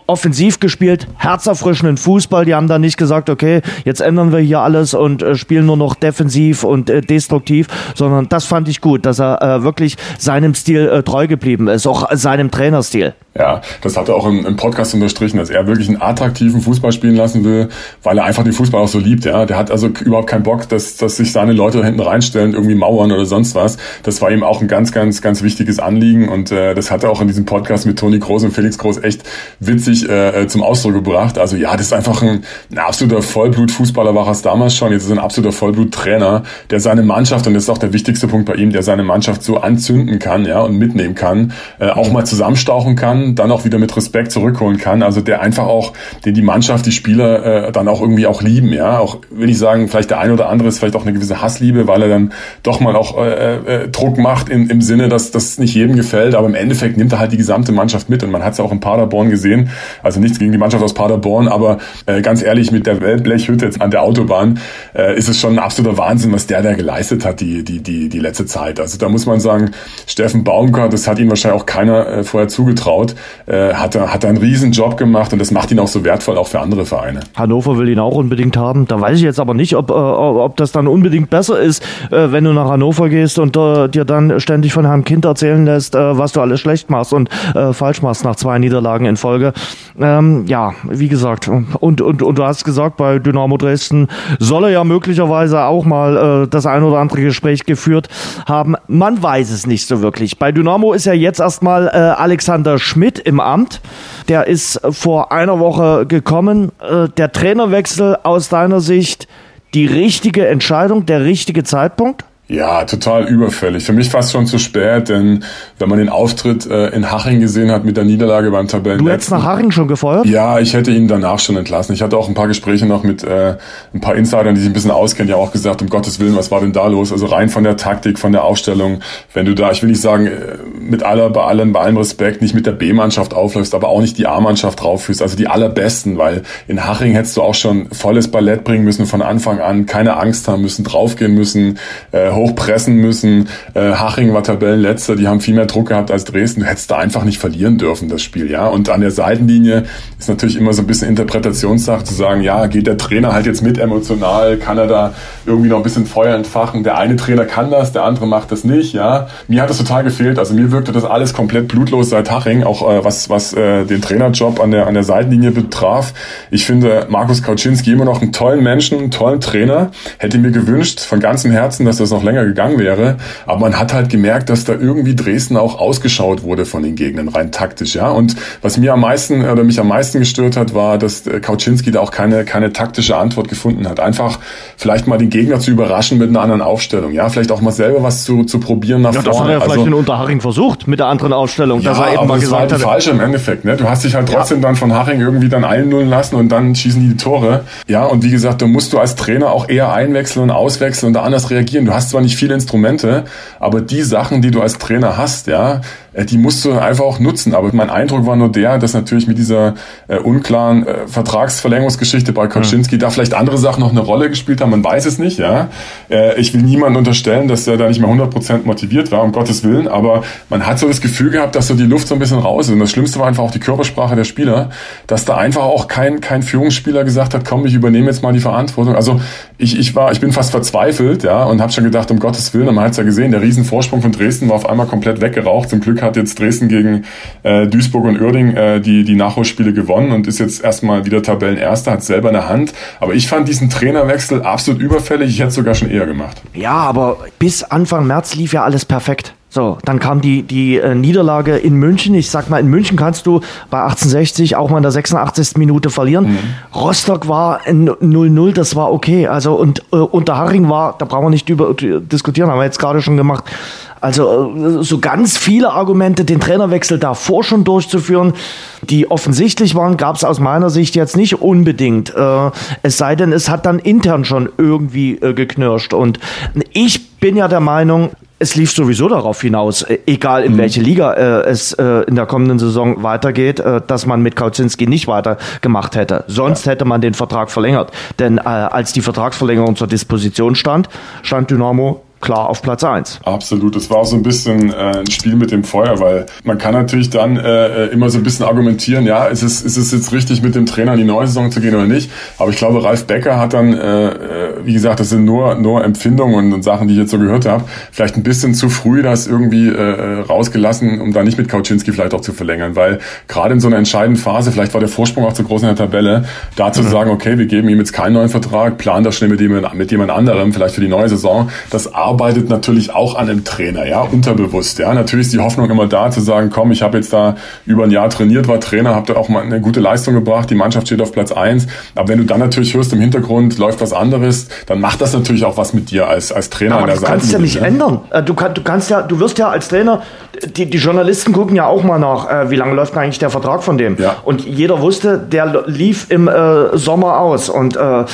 offensiv gespielt, herzerfrischenden Fußball. Die haben da nicht gesagt, okay, jetzt ändern wir hier alles und äh, spielen nur noch defensiv und äh, destruktiv, sondern das fand ich gut, dass er äh, wirklich seinem Stil äh, treu geblieben ist, auch seinem Trainerstil. Ja, das hat er auch im, im, Podcast unterstrichen, dass er wirklich einen attraktiven Fußball spielen lassen will, weil er einfach den Fußball auch so liebt. Ja, der hat also überhaupt keinen Bock, dass, dass sich seine Leute da hinten reinstellen, irgendwie mauern oder sonst was. Das war ihm auch ein ganz, ganz, ganz wichtiges Anliegen und äh, das hat er auch in diesem Podcast mit Toni Groß und Felix Groß echt witzig äh, zum Ausdruck gebracht. Also ja, das ist einfach ein, ein absoluter Vollblutfußballer war es damals schon. Jetzt ist er ein absoluter Vollbluttrainer, der seine Mannschaft und das ist auch der wichtigste Punkt bei ihm, der seine Mannschaft so anzünden kann, ja und mitnehmen kann, äh, auch mal zusammenstauchen kann dann auch wieder mit Respekt zurückholen kann. Also der einfach auch, den die Mannschaft, die Spieler äh, dann auch irgendwie auch lieben. Ja, auch wenn ich sagen, vielleicht der eine oder andere ist vielleicht auch eine gewisse Hassliebe, weil er dann doch mal auch äh, äh, Druck macht im, im Sinne, dass das nicht jedem gefällt. Aber im Endeffekt nimmt er halt die gesamte Mannschaft mit und man hat es ja auch in Paderborn gesehen. Also nichts gegen die Mannschaft aus Paderborn, aber äh, ganz ehrlich mit der Weltblechhütte jetzt an der Autobahn äh, ist es schon ein absoluter Wahnsinn, was der da geleistet hat die die die die letzte Zeit. Also da muss man sagen, Steffen Baumgart, das hat ihm wahrscheinlich auch keiner äh, vorher zugetraut äh, hat, hat einen riesen Job gemacht und das macht ihn auch so wertvoll, auch für andere Vereine. Hannover will ihn auch unbedingt haben. Da weiß ich jetzt aber nicht, ob, äh, ob das dann unbedingt besser ist, äh, wenn du nach Hannover gehst und äh, dir dann ständig von Herrn Kind erzählen lässt, äh, was du alles schlecht machst und äh, falsch machst nach zwei Niederlagen in Folge. Ähm, ja, wie gesagt. Und, und, und du hast gesagt, bei Dynamo Dresden soll er ja möglicherweise auch mal äh, das ein oder andere Gespräch geführt haben. Man weiß es nicht so wirklich. Bei Dynamo ist ja jetzt erstmal äh, Alexander Schmidt Schmidt im Amt. Der ist vor einer Woche gekommen. Äh, der Trainerwechsel aus deiner Sicht die richtige Entscheidung, der richtige Zeitpunkt? Ja, total überfällig. Für mich fast schon zu spät, denn wenn man den Auftritt äh, in Haching gesehen hat mit der Niederlage beim Tabellen. Du hättest nach Haching schon gefeuert? Ja, ich hätte ihn danach schon entlassen. Ich hatte auch ein paar Gespräche noch mit äh, ein paar Insidern, die sich ein bisschen auskennen, die haben auch gesagt, um Gottes Willen, was war denn da los? Also rein von der Taktik, von der Aufstellung, wenn du da, ich will nicht sagen, äh, mit aller, bei allem, bei allem Respekt, nicht mit der B-Mannschaft aufläufst, aber auch nicht die A-Mannschaft draufführst, also die allerbesten, weil in Haching hättest du auch schon volles Ballett bringen müssen von Anfang an, keine Angst haben müssen, draufgehen müssen, äh, hochpressen müssen. Äh, Haching war Tabellenletzter, die haben viel mehr Druck gehabt als Dresden. Du hättest da einfach nicht verlieren dürfen, das Spiel, ja. Und an der Seitenlinie ist natürlich immer so ein bisschen Interpretationssache zu sagen, ja, geht der Trainer halt jetzt mit emotional, kann er da irgendwie noch ein bisschen Feuer entfachen. Der eine Trainer kann das, der andere macht das nicht, ja. Mir hat das total gefehlt. Also mir wirkte das alles komplett blutlos seit Haching, auch äh, was, was äh, den Trainerjob an der, an der Seitenlinie betraf. Ich finde Markus Kauczynski immer noch einen tollen Menschen, einen tollen Trainer. Hätte mir gewünscht von ganzem Herzen, dass das noch länger gegangen wäre. Aber man hat halt gemerkt, dass da irgendwie Dresden auch ausgeschaut wurde von den Gegnern, rein taktisch, ja. Und was mir am meisten oder mich am meisten gestört hat, war, dass äh, Kauczynski da auch keine, keine taktische Antwort gefunden hat. Einfach vielleicht mal den Gegner zu überraschen mit einer anderen Aufstellung, ja. Vielleicht auch mal selber was zu, zu probieren nach Ja, vorne. das hat er ja vielleicht Also- in Unterhaching versucht mit der anderen Aufstellung, dass er eben aber mal das war gesagt halt die hat, falsche im Endeffekt. Ne? Du hast dich halt trotzdem dann von Haching irgendwie dann einnullen lassen und dann schießen die die Tore. Ja, und wie gesagt, da musst du als Trainer auch eher einwechseln und auswechseln und da anders reagieren. Du hast zwar nicht viele Instrumente, aber die Sachen, die du als Trainer hast, ja, die musst du einfach auch nutzen. Aber mein Eindruck war nur der, dass natürlich mit dieser äh, unklaren äh, Vertragsverlängerungsgeschichte bei Kaczynski da vielleicht andere Sachen noch eine Rolle gespielt haben. Man weiß es nicht, ja. Äh, ich will niemandem unterstellen, dass er da nicht mehr 100% motiviert war, um Gottes Willen. Aber man hat so das Gefühl gehabt, dass so die Luft so ein bisschen raus ist. Und das Schlimmste war einfach auch die Körpersprache der Spieler, dass da einfach auch kein, kein Führungsspieler gesagt hat, komm, ich übernehme jetzt mal die Verantwortung. Also ich, ich war, ich bin fast verzweifelt, ja, und habe schon gedacht, um Gottes Willen, und man hat's ja gesehen, der Riesenvorsprung von Dresden war auf einmal komplett weggeraucht. Zum Glück hat jetzt Dresden gegen äh, Duisburg und Uerding äh, die, die Nachholspiele gewonnen und ist jetzt erstmal wieder Tabellenerster, hat selber in der Hand. Aber ich fand diesen Trainerwechsel absolut überfällig. Ich hätte es sogar schon eher gemacht. Ja, aber bis Anfang März lief ja alles perfekt. So, dann kam die, die äh, Niederlage in München. Ich sag mal, in München kannst du bei 1860 auch mal in der 86. Minute verlieren. Rostock war ein 0-0, das war okay. Also, und äh, Unterhaching war, da brauchen wir nicht über äh, diskutieren, haben wir jetzt gerade schon gemacht. Also, äh, so ganz viele Argumente, den Trainerwechsel davor schon durchzuführen, die offensichtlich waren, gab es aus meiner Sicht jetzt nicht unbedingt. Äh, es sei denn, es hat dann intern schon irgendwie äh, geknirscht. Und ich bin ja der Meinung, es lief sowieso darauf hinaus, egal in welche Liga äh, es äh, in der kommenden Saison weitergeht, äh, dass man mit Kauzinski nicht weitergemacht hätte. Sonst hätte man den Vertrag verlängert. Denn als die Vertragsverlängerung zur Disposition stand, stand Dynamo klar auf Platz 1. Absolut, das war so ein bisschen äh, ein Spiel mit dem Feuer, weil man kann natürlich dann äh, immer so ein bisschen argumentieren, ja, ist es, ist es jetzt richtig, mit dem Trainer in die neue Saison zu gehen oder nicht? Aber ich glaube, Ralf Becker hat dann, äh, äh, wie gesagt, das sind nur, nur Empfindungen und Sachen, die ich jetzt so gehört habe, vielleicht ein bisschen zu früh das irgendwie äh, rausgelassen, um da nicht mit Kauczynski vielleicht auch zu verlängern, weil gerade in so einer entscheidenden Phase, vielleicht war der Vorsprung auch zu groß in der Tabelle, da zu sagen, okay, wir geben ihm jetzt keinen neuen Vertrag, planen das schnell mit jemand, mit jemand anderem, vielleicht für die neue Saison, das arbeitet natürlich auch an einem Trainer, ja, unterbewusst, ja. Natürlich ist die Hoffnung immer da zu sagen, komm, ich habe jetzt da über ein Jahr trainiert, war Trainer, habe da auch mal eine gute Leistung gebracht, die Mannschaft steht auf Platz eins. Aber wenn du dann natürlich hörst, im Hintergrund läuft was anderes, dann macht das natürlich auch was mit dir als, als Trainer Aber an der Seite. kannst du ja nicht ändern. Äh, Du, kann, du kannst ja, du wirst ja als Trainer, die, die Journalisten gucken ja auch mal nach, äh, wie lange läuft eigentlich der Vertrag von dem. Ja. Und jeder wusste, der lief im äh, Sommer aus. Und äh,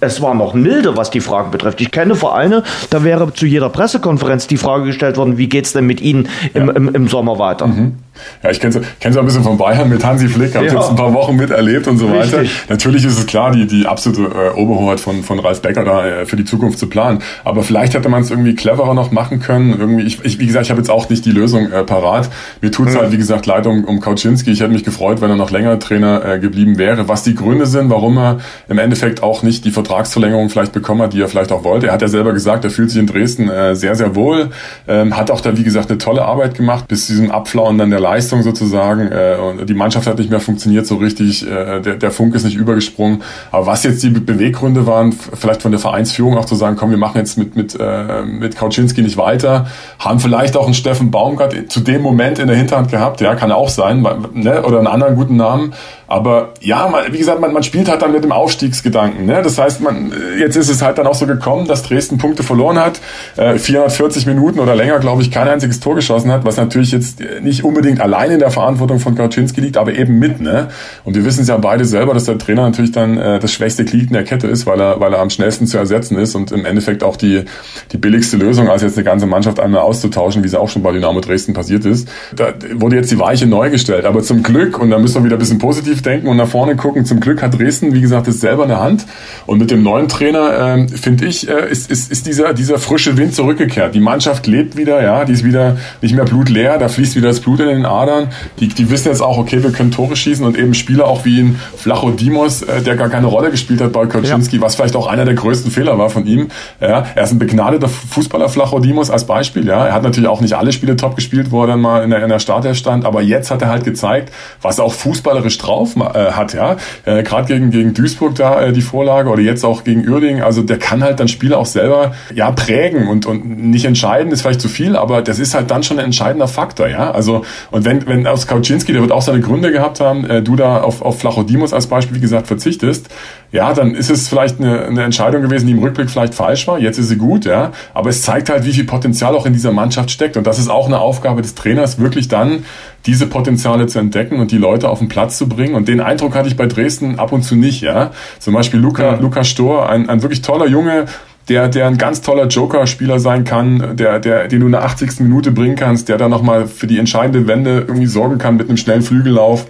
es war noch milde, was die Fragen betrifft. Ich kenne Vereine, da wäre zu jeder Pressekonferenz die Frage gestellt worden, wie geht's denn mit Ihnen im, im, im Sommer weiter? Mhm. Ja, ich kenne es kenn's auch ein bisschen von Bayern mit Hansi Flick, habe Ja. jetzt ein paar Wochen miterlebt und so weiter. Richtig. Natürlich ist es klar, die, die absolute äh, Oberhoheit von, von Ralf Becker da äh, für die Zukunft zu planen. Aber vielleicht hätte man es irgendwie cleverer noch machen können. Irgendwie, ich, ich, wie gesagt, ich habe jetzt auch nicht die Lösung äh, parat. Mir tut's halt, wie gesagt, leid um, um Kauczynski. Ich hätte mich gefreut, wenn er noch länger Trainer äh, geblieben wäre. Was die Gründe sind, warum er im Endeffekt auch nicht die Vertragsverlängerung vielleicht bekommen hat, die er vielleicht auch wollte. Er hat ja selber gesagt, er fühlt sich in Dresden äh, sehr, sehr wohl. Ähm, hat auch da, wie gesagt, eine tolle Arbeit gemacht, bis zu diesem Abflauen dann der Leistung sozusagen. Äh, und die Mannschaft hat nicht mehr funktioniert so richtig. Äh, der, der Funk ist nicht übergesprungen. Aber was jetzt die Be- Beweggründe waren, vielleicht von der Vereinsführung auch zu sagen, komm, wir machen jetzt mit, mit, äh, mit Kauczynski nicht weiter, haben vielleicht auch einen Steffen Baumgart zu dem Moment in der Hinterhand gehabt, ja, kann auch sein, ne? oder einen anderen guten Namen. Aber ja, man, wie gesagt, man, man spielt halt dann mit dem Aufstiegsgedanken. Ne? Das heißt, man, jetzt ist es halt dann auch so gekommen, dass Dresden Punkte verloren hat, äh, 440 Minuten oder länger, glaube ich, kein einziges Tor geschossen hat, was natürlich jetzt nicht unbedingt allein in der Verantwortung von Kaczynski liegt, aber eben mit. Ne? Und wir wissen es ja beide selber, dass der Trainer natürlich dann äh, das schwächste Glied in der Kette ist, weil er, weil er am schnellsten zu ersetzen ist und im Endeffekt auch die, die billigste Lösung, als jetzt eine ganze Mannschaft einmal auszutauschen, wie es auch schon bei Dynamo Dresden passiert ist. Da wurde jetzt die Weiche neu gestellt. Aber zum Glück, und da müssen wir wieder ein bisschen positiv offensiv denken und nach vorne gucken. Zum Glück hat Dresden, wie gesagt, das selber in der Hand. Und mit dem neuen Trainer, ähm, finde ich, äh, ist, ist, ist dieser, dieser frische Wind zurückgekehrt. Die Mannschaft lebt wieder, ja, die ist wieder nicht mehr blutleer, da fließt wieder das Blut in den Adern. Die, die wissen jetzt auch, okay, wir können Tore schießen und eben Spieler auch wie ein Flacho Dimos, äh, der gar keine Rolle gespielt hat bei Kaczynski, ja. was vielleicht auch einer der größten Fehler war von ihm. Ja, er ist ein begnadeter Fußballer, Flacho Dimos als Beispiel, ja. Er hat natürlich auch nicht alle Spiele top gespielt, wo er dann mal in der, in der Startelf stand, aber jetzt hat er halt gezeigt, was er auch fußballerisch drauf äh, hat, ja. Äh, Gerade gegen, gegen Duisburg da äh, die Vorlage oder jetzt auch gegen Uerdingen, also der kann halt dann Spiele auch selber ja prägen und, und nicht entscheiden ist vielleicht zu viel, aber das ist halt dann schon ein entscheidender Faktor, ja. Also und wenn, wenn aus Kauczynski, der wird auch seine Gründe gehabt haben, äh, du da auf, auf Flachodimos als Beispiel, wie gesagt, verzichtest, ja, dann ist es vielleicht eine, eine Entscheidung gewesen, die im Rückblick vielleicht falsch war. Jetzt ist sie gut, ja. Aber es zeigt halt, wie viel Potenzial auch in dieser Mannschaft steckt. Und das ist auch eine Aufgabe des Trainers, wirklich dann diese Potenziale zu entdecken und die Leute auf den Platz zu bringen. Und den Eindruck hatte ich bei Dresden ab und zu nicht, ja. Zum Beispiel Luca, mhm. Luca Stor, ein, ein wirklich toller Junge, der, der ein ganz toller Joker-Spieler sein kann, der, der, den du in der 80. Minute bringen kannst, der dann nochmal für die entscheidende Wende irgendwie sorgen kann mit einem schnellen Flügellauf.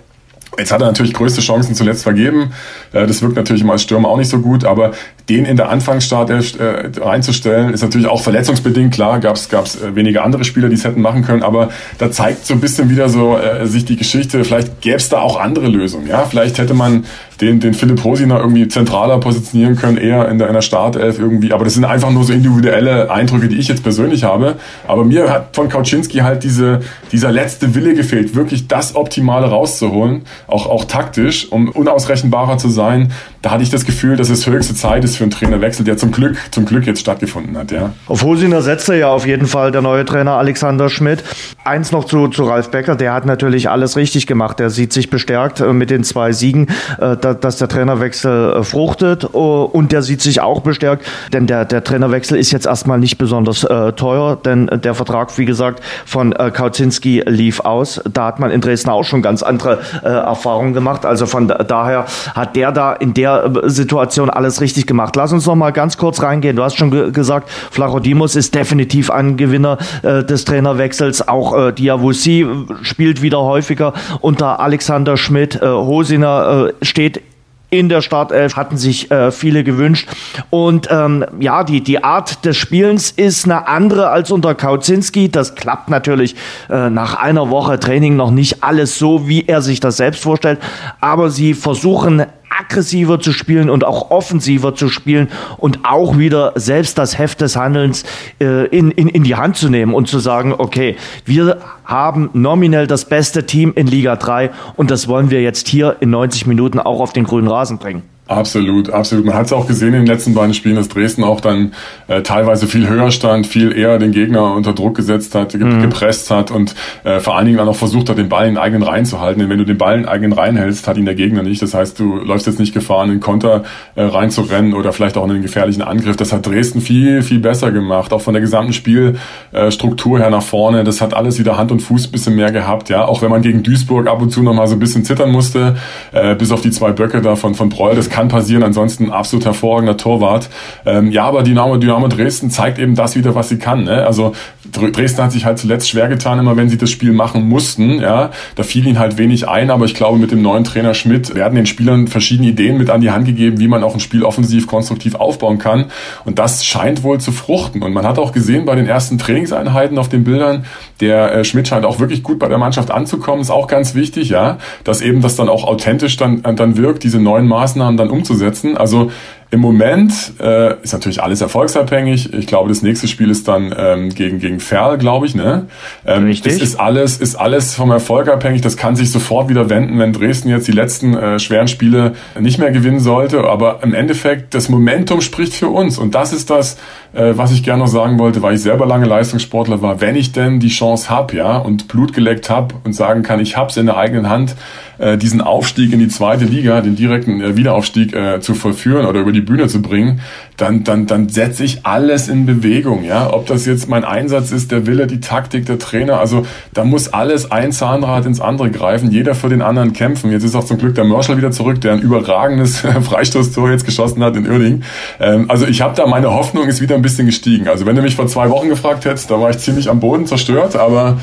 Jetzt hat er natürlich größte Chancen zuletzt vergeben. Äh, das wirkt natürlich immer als Stürmer auch nicht so gut, aber den in der Anfangsstart äh, reinzustellen, ist natürlich auch verletzungsbedingt. Klar, gab es äh, wenige andere Spieler, die es hätten machen können, aber da zeigt so ein bisschen wieder so äh, sich die Geschichte. Vielleicht gäbe es da auch andere Lösungen. Ja, vielleicht hätte man den, den Philipp Hosiner irgendwie zentraler positionieren können, eher in der, in der Startelf irgendwie. Aber das sind einfach nur so individuelle Eindrücke, die ich jetzt persönlich habe. Aber mir hat von Kauczynski halt diese, dieser letzte Wille gefehlt, wirklich das Optimale rauszuholen, auch, auch taktisch, um unausrechenbarer zu sein. Da hatte ich das Gefühl, dass es höchste Zeit ist für einen Trainerwechsel, der zum Glück, zum Glück jetzt stattgefunden hat, ja. Auf Hosiner setzte ja auf jeden Fall der neue Trainer Alexander Schmidt. Eins noch zu, zu Ralf Becker, der hat natürlich alles richtig gemacht. Der sieht sich bestärkt äh, mit den zwei Siegen, äh, dass der Trainerwechsel äh, fruchtet und der sieht sich auch bestärkt, denn der, der Trainerwechsel ist jetzt erstmal nicht besonders teuer, denn der Vertrag, wie gesagt, von Kauzinski lief aus. Da hat man in Dresden auch schon ganz andere Erfahrungen gemacht. Also von daher hat der da in der Situation alles richtig gemacht. Lass uns noch mal ganz kurz reingehen. Du hast schon ge gesagt, Flachodimos ist definitiv ein Gewinner äh, des Trainerwechsels. Auch äh, Diawusi spielt wieder häufiger unter Alexander Schmidt. Äh, Hosiner äh, steht in der Startelf hatten sich äh, viele gewünscht. Und ähm, ja, die, die Art des Spielens ist eine andere als unter Kauzinski. Das klappt natürlich äh, nach einer Woche Training noch nicht alles so, wie er sich das selbst vorstellt. Aber sie versuchen aggressiver zu spielen und auch offensiver zu spielen und auch wieder selbst das Heft des Handelns äh, in, in, in die Hand zu nehmen und zu sagen, okay, wir haben nominell das beste Team in Liga 3 und das wollen wir jetzt hier in 90 Minuten auch auf den grünen Rasen bringen. Absolut, absolut. Man hat es auch gesehen in den letzten beiden Spielen, dass Dresden auch dann äh, teilweise viel höher stand, viel eher den Gegner unter Druck gesetzt hat, ge mhm. gepresst hat und äh, vor allen Dingen dann auch versucht hat, den Ball in den eigenen Reihen zu halten. Denn wenn du den Ball in den eigenen Reihen hältst, hat ihn der Gegner nicht. Das heißt, du läufst jetzt nicht Gefahr, in den Konter äh, reinzurennen oder vielleicht auch in einen gefährlichen Angriff. Das hat Dresden viel, viel besser gemacht. Auch von der gesamten Spielstruktur her nach vorne. Das hat alles wieder Hand und Fuß bisschen mehr gehabt. Ja, auch wenn man gegen Duisburg ab und zu noch mal so ein bisschen zittern musste, äh, bis auf die zwei Böcke da von, von Breul. Das kann passieren. Ansonsten absolut hervorragender Torwart. Ähm, ja, aber Dynamo, Dynamo Dresden zeigt eben das wieder, was sie kann. Ne? Also Dresden hat sich halt zuletzt schwer getan, immer wenn sie das Spiel machen mussten. Ja, da fiel ihnen halt wenig ein, aber ich glaube, mit dem neuen Trainer Schmidt werden den Spielern verschiedene Ideen mit an die Hand gegeben, wie man auch ein Spiel offensiv konstruktiv aufbauen kann. Und das scheint wohl zu fruchten. Und man hat auch gesehen bei den ersten Trainingseinheiten auf den Bildern, der äh, Schmidt scheint auch wirklich gut bei der Mannschaft anzukommen. Ist auch ganz wichtig, ja, dass eben das dann auch authentisch dann, dann wirkt, diese neuen Maßnahmen dann umzusetzen umsetzen. Also im Moment äh, ist natürlich alles erfolgsabhängig. Ich glaube, das nächste Spiel ist dann ähm, gegen gegen Ferl, glaube ich. Ne? Ähm, Richtig. Das ist alles ist alles vom Erfolg abhängig. Das kann sich sofort wieder wenden, wenn Dresden jetzt die letzten äh, schweren Spiele nicht mehr gewinnen sollte. Aber im Endeffekt das Momentum spricht für uns und das ist das, äh, was ich gerne noch sagen wollte, weil ich selber lange Leistungssportler war. Wenn ich denn die Chance hab, ja, und Blut geleckt hab und sagen kann, ich hab's in der eigenen Hand, äh, diesen Aufstieg in die zweite Liga, den direkten äh, Wiederaufstieg äh, zu vollführen oder über die Bühne zu bringen, dann, dann, dann setze ich alles in Bewegung. Ja, ob das jetzt mein Einsatz ist, der Wille, die Taktik, der Trainer, also da muss alles ein Zahnrad ins andere greifen, jeder für den anderen kämpfen. Jetzt ist auch zum Glück der Mörschel wieder zurück, der ein überragendes Freistoßtor jetzt geschossen hat in Uerdingen. Ähm, also ich habe da, meine Hoffnung ist wieder ein bisschen gestiegen. Also wenn du mich vor zwei Wochen gefragt hättest, da war ich ziemlich am Boden zerstört, aber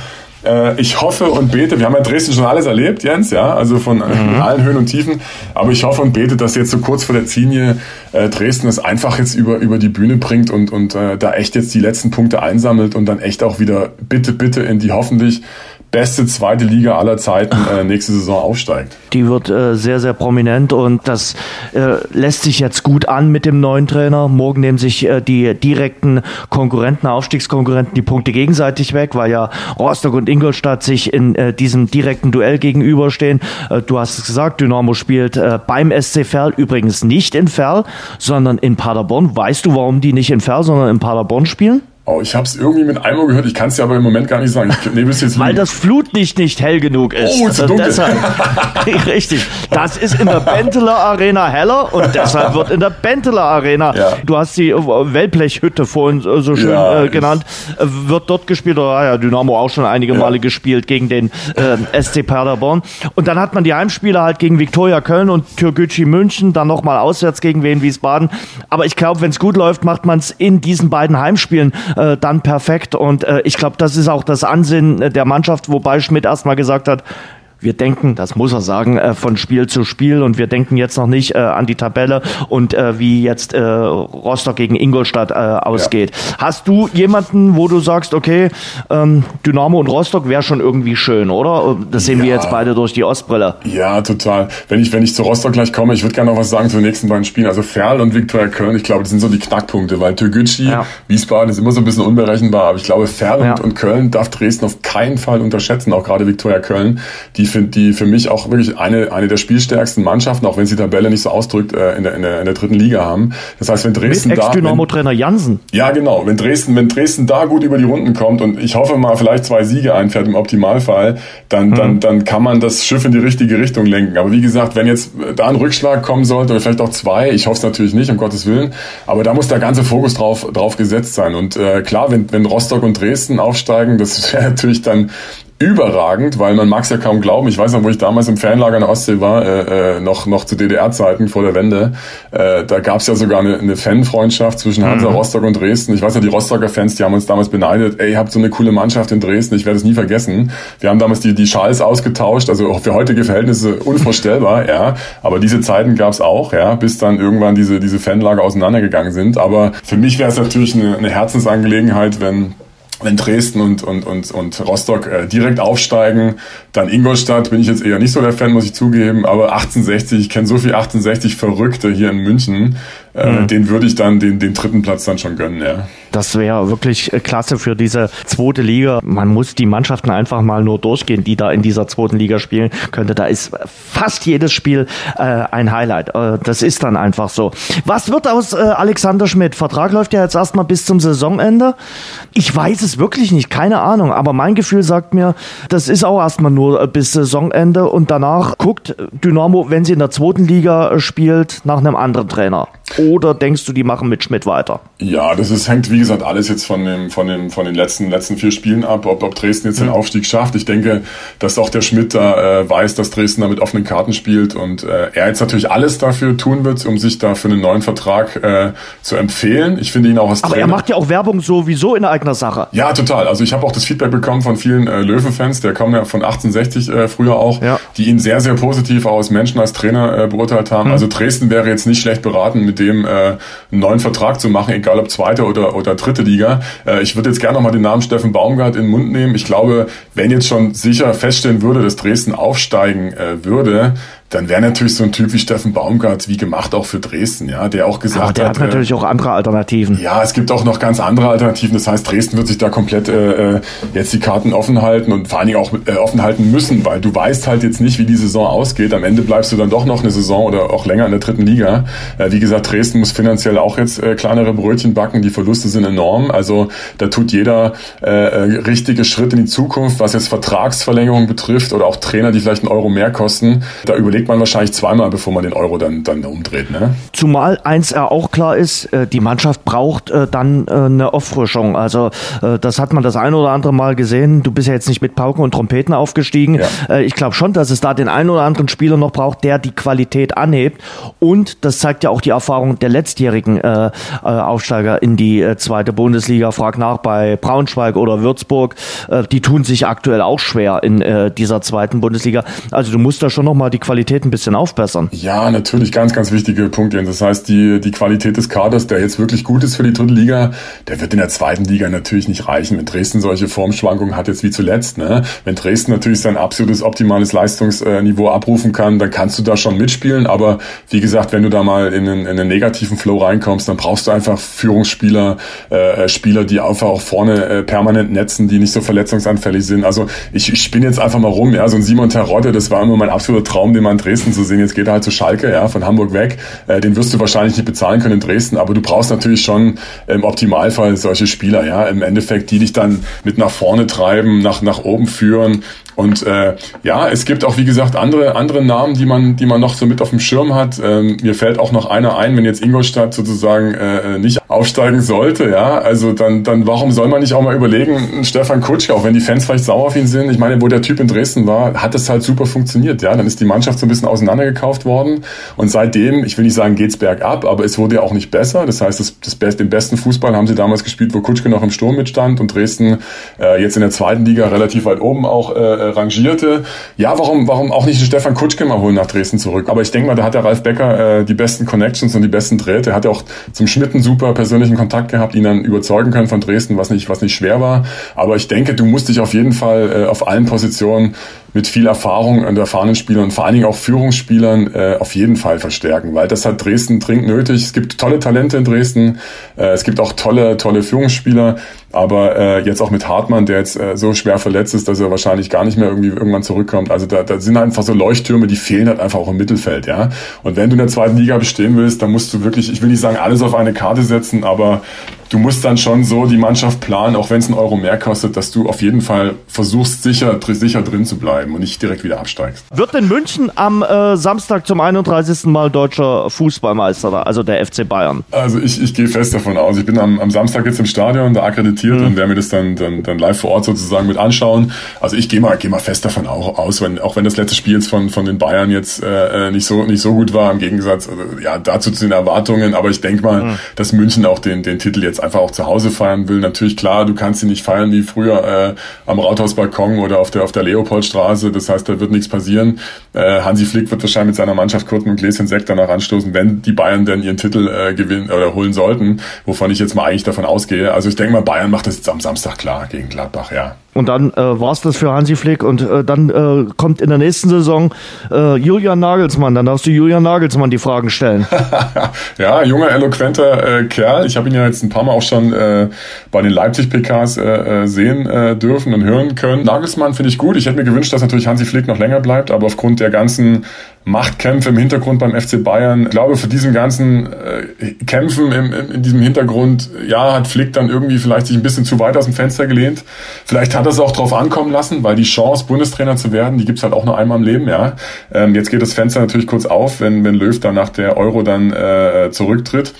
Äh, ich hoffe und bete, wir haben ja Dresden schon alles erlebt, Jens, ja, also von mhm. allen Höhen und Tiefen, aber ich hoffe und bete, dass jetzt so kurz vor der Ziellinie äh, Dresden es einfach jetzt über, über die Bühne bringt und, und äh, da echt jetzt die letzten Punkte einsammelt und dann echt auch wieder bitte, bitte in die hoffentlich beste zweite Liga aller Zeiten äh, nächste Saison aufsteigt. Die wird äh, sehr, sehr prominent und das äh, lässt sich jetzt gut an mit dem neuen Trainer. Morgen nehmen sich äh, die direkten Konkurrenten, Aufstiegskonkurrenten die Punkte gegenseitig weg, weil ja Rostock und Ingolstadt sich in äh, diesem direkten Duell gegenüberstehen. Äh, du hast es gesagt, Dynamo spielt beim SC Verl, übrigens nicht in Verl, sondern in Paderborn. Weißt du, warum die nicht in Verl, sondern in Paderborn spielen? Oh, ich habe es irgendwie mit einmal gehört. Ich kann es dir aber im Moment gar nicht sagen. Ich, nee, jetzt Weil das Flutlicht nicht hell genug ist. Oh, zu dunkel. Deshalb, richtig. Das ist in der Benteler Arena heller und deshalb wird in der Benteler Arena, ja. du hast die Wellblechhütte vorhin so schön ja, äh, genannt, äh, wird dort gespielt. Oder ja, Dynamo auch schon einige ja. Male gespielt gegen den äh, SC Paderborn. Und dann hat man die Heimspiele halt gegen Viktoria Köln und Türkgücü München, dann nochmal auswärts gegen Wien Wiesbaden. Aber ich glaube, wenn es gut läuft, macht man es in diesen beiden Heimspielen äh, dann perfekt. Und äh, ich glaube, das ist auch das Ansinnen der Mannschaft, wobei Schmidt erstmal gesagt hat, wir denken, das muss er sagen, äh, von Spiel zu Spiel und wir denken jetzt noch nicht äh, an die Tabelle und äh, wie jetzt äh, Rostock gegen Ingolstadt äh, ausgeht. Ja. Hast du jemanden, wo du sagst, okay, ähm, Dynamo und Rostock wäre schon irgendwie schön, oder? Das sehen ja. wir jetzt beide durch die Ostbrille. Ja, total. Wenn ich, wenn ich zu Rostock gleich komme, ich würde gerne noch was sagen zu den nächsten beiden Spielen. Also Ferl und Viktoria Köln, ich glaube, das sind so die Knackpunkte, weil Türgücü, ja. Wiesbaden ist immer so ein bisschen unberechenbar, aber ich glaube, Ferl und, und Köln darf Dresden auf keinen Fall unterschätzen, auch gerade Viktoria Köln, die finde die für mich auch wirklich eine, eine der spielstärksten Mannschaften, auch wenn sie die Tabelle nicht so ausdrückt, äh, in, der, in, der, in der dritten Liga haben. Das heißt, wenn Dresden Mit Ex-Dynamo-Trainer Jansen. Ja, genau. Wenn Dresden, wenn Dresden da gut über die Runden kommt und ich hoffe mal vielleicht zwei Siege einfährt im Optimalfall, dann, mhm. dann, dann kann man das Schiff in die richtige Richtung lenken. Aber wie gesagt, wenn jetzt da ein Rückschlag kommen sollte, oder vielleicht auch zwei, ich hoffe es natürlich nicht, um Gottes Willen, aber da muss der ganze Fokus drauf, drauf gesetzt sein. Und äh, klar, wenn, wenn Rostock und Dresden aufsteigen, das wäre natürlich dann überragend, weil man mag es ja kaum glauben. Ich weiß noch, wo ich damals im Fanlager in der Ostsee war, äh, äh, noch, noch zu DDR-Zeiten vor der Wende. Äh, da gab es ja sogar eine, eine Fanfreundschaft zwischen Hansa mhm. Rostock und Dresden. Ich weiß noch, die Rostocker Fans, die haben uns damals beneidet, ey, ihr habt so eine coole Mannschaft in Dresden, ich werde es nie vergessen. Wir haben damals die, die Schals ausgetauscht, also auch für heutige Verhältnisse unvorstellbar, ja. Aber diese Zeiten gab es auch, ja, bis dann irgendwann diese, diese Fanlager auseinandergegangen sind. Aber für mich wäre es natürlich eine, eine Herzensangelegenheit, wenn wenn Dresden und, und, und, und Rostock äh, direkt aufsteigen, dann Ingolstadt bin ich jetzt eher nicht so der Fan, muss ich zugeben, aber 1860, ich kenne so viel 1860 Verrückte hier in München, mhm. den würde ich dann den, den dritten Platz dann schon gönnen, ja. Das wäre wirklich äh, klasse für diese zweite Liga. Man muss die Mannschaften einfach mal nur durchgehen, die da in dieser zweiten Liga spielen könnte. Da ist fast jedes Spiel äh, ein Highlight. Äh, das ist dann einfach so. Was wird aus äh, Alexander Schmidt? Vertrag läuft ja jetzt erstmal bis zum Saisonende. Ich weiß es wirklich nicht, keine Ahnung. Aber mein Gefühl sagt mir, das ist auch erstmal nur äh, bis Saisonende und danach guckt Dynamo, wenn sie in der zweiten Liga spielt, nach einem anderen Trainer. Oder denkst du, die machen mit Schmidt weiter? Ja, das ist, hängt wie gesagt alles jetzt von, dem, von, dem, von den letzten, letzten vier Spielen ab, ob, ob Dresden jetzt mhm. den Aufstieg schafft. Ich denke, dass auch der Schmidt da äh, weiß, dass Dresden da mit offenen Karten spielt und äh, er jetzt natürlich alles dafür tun wird, um sich da für einen neuen Vertrag äh, zu empfehlen. Ich finde ihn auch als Aber Trainer. er macht ja auch Werbung sowieso in eigener Sache. Ja, total. Also ich habe auch das Feedback bekommen von vielen äh, Löwen-Fans, der kommen ja von 1860 äh, früher auch, ja. die ihn sehr, sehr positiv als Menschen, als Trainer äh, beurteilt haben. Mhm. Also Dresden wäre jetzt nicht schlecht beraten, mit dem äh, einen neuen Vertrag zu machen, egal ob zweite oder, oder dritte Liga. Äh, ich würde jetzt gerne nochmal den Namen Steffen Baumgart in den Mund nehmen. Ich glaube, wenn jetzt schon sicher feststellen würde, dass Dresden aufsteigen äh, würde, dann wäre natürlich so ein Typ wie Steffen Baumgart wie gemacht auch für Dresden, ja, der auch gesagt hat. der hat, hat natürlich äh, auch andere Alternativen. Ja, es gibt auch noch ganz andere Alternativen. Das heißt, Dresden wird sich da komplett äh, äh, jetzt die Karten offen halten und vor allen Dingen auch äh, offen halten müssen, weil du weißt halt jetzt nicht, wie die Saison ausgeht. Am Ende bleibst du dann doch noch eine Saison oder auch länger in der dritten Liga. Äh, wie gesagt, Dresden muss finanziell auch jetzt äh, kleinere Brötchen backen. Die Verluste sind enorm. Also da tut jeder äh, äh richtige Schritt in die Zukunft, was jetzt Vertragsverlängerung betrifft oder auch Trainer, die vielleicht einen Euro mehr kosten. Da überlegt überlegt man wahrscheinlich zweimal, bevor man den Euro dann, dann umdreht. Ne? Zumal eins ja auch klar ist, äh, die Mannschaft braucht äh, dann äh, eine Auffrischung. Also das hat man das ein oder andere Mal gesehen. Du bist ja jetzt nicht mit Pauken und Trompeten aufgestiegen. Ja. Ich glaube schon, dass es da den einen oder anderen Spieler noch braucht, der die Qualität anhebt. Und das zeigt ja auch die Erfahrung der letztjährigen Aufsteiger in die zweite Bundesliga. Frag nach bei Braunschweig oder Würzburg. Die tun sich aktuell auch schwer in dieser zweiten Bundesliga. Also du musst da schon noch mal die Qualität ein bisschen aufbessern. Ja, natürlich ganz, ganz wichtige Punkte. Das heißt, die, die Qualität des Kaders, der jetzt wirklich gut ist für die dritte Liga, der wird in der zweiten Liga natürlich nicht reichen. Wenn Dresden solche Formschwankungen hat jetzt wie zuletzt, ne? Wenn Dresden natürlich sein absolutes optimales Leistungsniveau abrufen kann, dann kannst du da schon mitspielen. Aber wie gesagt, wenn du da mal in einen, in einen negativen Flow reinkommst, dann brauchst du einfach Führungsspieler, äh, Spieler, die einfach auch vorne äh, permanent netzen, die nicht so verletzungsanfällig sind. Also ich, ich spinne jetzt einfach mal rum, ja, so ein Simon Terodde, das war immer mein absoluter Traum, den mal in Dresden zu sehen. Jetzt geht er halt zu Schalke, ja, von Hamburg weg. Äh, den wirst du wahrscheinlich nicht bezahlen können in Dresden, aber du brauchst natürlich schon im Optimalfall solche Spieler, ja, im Endeffekt, die dich dann mit nach vorne treiben, nach, nach oben führen. Und äh, ja, es gibt auch, wie gesagt, andere, andere Namen, die man, die man noch so mit auf dem Schirm hat. Ähm, mir fällt auch noch einer ein, wenn jetzt Ingolstadt sozusagen äh, nicht aufsteigen sollte, ja, also dann, dann warum soll man nicht auch mal überlegen, Stefan Kutschke, auch wenn die Fans vielleicht sauer auf ihn sind, ich meine, wo der Typ in Dresden war, hat es halt super funktioniert, ja, dann ist die Mannschaft so ein bisschen auseinandergekauft worden. Und seitdem, ich will nicht sagen, geht's bergab, aber es wurde ja auch nicht besser, das heißt, das, das Best, den besten Fußball haben sie damals gespielt, wo Kutschke noch im Sturm mitstand und Dresden äh, jetzt in der zweiten Liga relativ weit oben auch äh, rangierte. Ja, warum, warum auch nicht Stefan Kutschke mal holen nach Dresden zurück? Aber ich denke mal, da hat der Ralf Becker äh, die besten Connections und die besten Drähte. Er hat ja auch zum Schmitten super persönlichen Kontakt gehabt, ihn dann überzeugen können von Dresden, was nicht, was nicht schwer war. Aber ich denke, du musst dich auf jeden Fall äh, auf allen Positionen mit viel Erfahrung und erfahrenen Spielern und vor allen Dingen auch Führungsspielern äh, auf jeden Fall verstärken, weil das hat Dresden dringend nötig. Es gibt tolle Talente in Dresden, äh, es gibt auch tolle, tolle Führungsspieler, aber äh, jetzt auch mit Hartmann, der jetzt äh, so schwer verletzt ist, dass er wahrscheinlich gar nicht mehr irgendwie irgendwann zurückkommt. Also da, da sind einfach so Leuchttürme, die fehlen halt einfach auch im Mittelfeld, ja. Und wenn du in der zweiten Liga bestehen willst, dann musst du wirklich, ich will nicht sagen, alles auf eine Karte setzen, aber du musst dann schon so die Mannschaft planen, auch wenn es einen Euro mehr kostet, dass du auf jeden Fall versuchst, sicher, sicher drin zu bleiben und nicht direkt wieder absteigst. Wird in München am äh, Samstag zum 31. Mal deutscher Fußballmeister, also der FC Bayern? Also ich, ich gehe fest davon aus. Ich bin am, am Samstag jetzt im Stadion, da akkreditiert mhm. und werde mir das dann, dann, dann live vor Ort sozusagen mit anschauen. Also ich gehe mal, geh mal fest davon auch aus, wenn, auch wenn das letzte Spiel jetzt von, von den Bayern jetzt äh, äh nicht, so, nicht so gut war, im Gegensatz also, ja, dazu zu den Erwartungen. Aber ich denke mal, mhm. dass München auch den, den Titel jetzt einfach auch zu Hause feiern will. Natürlich klar, du kannst ihn nicht feiern wie früher äh, am Rathausbalkon oder auf der auf der Leopoldstraße. Das heißt, da wird nichts passieren. Äh, Hansi Flick wird wahrscheinlich mit seiner Mannschaft kurz mit Gläschen Sekt danach anstoßen, wenn die Bayern denn ihren Titel äh, gewinnen oder holen sollten, wovon ich jetzt mal eigentlich davon ausgehe. Also ich denke mal, Bayern macht das jetzt am Samstag klar gegen Gladbach, ja. Und dann äh, war es das für Hansi Flick und äh, dann äh, kommt in der nächsten Saison äh, Julian Nagelsmann. Dann darfst du Julian Nagelsmann die Fragen stellen. ja, junger, eloquenter äh, Kerl. Ich habe ihn ja jetzt ein paar Mal auch schon äh, bei den Leipzig-PKs äh, äh, sehen äh, dürfen und hören können. Nagelsmann finde ich gut. Ich hätte mir gewünscht, dass natürlich Hansi Flick noch länger bleibt, aber aufgrund der ganzen Machtkämpfe im Hintergrund beim FC Bayern. Ich glaube, für diesen ganzen äh, Kämpfen im, im, in diesem Hintergrund, ja, hat Flick dann irgendwie vielleicht sich ein bisschen zu weit aus dem Fenster gelehnt. Vielleicht hat er es auch drauf ankommen lassen, weil die Chance, Bundestrainer zu werden, die gibt's halt auch nur einmal im Leben, ja. Ähm, jetzt geht das Fenster natürlich kurz auf, wenn, wenn Löw dann nach der Euro dann äh, zurücktritt.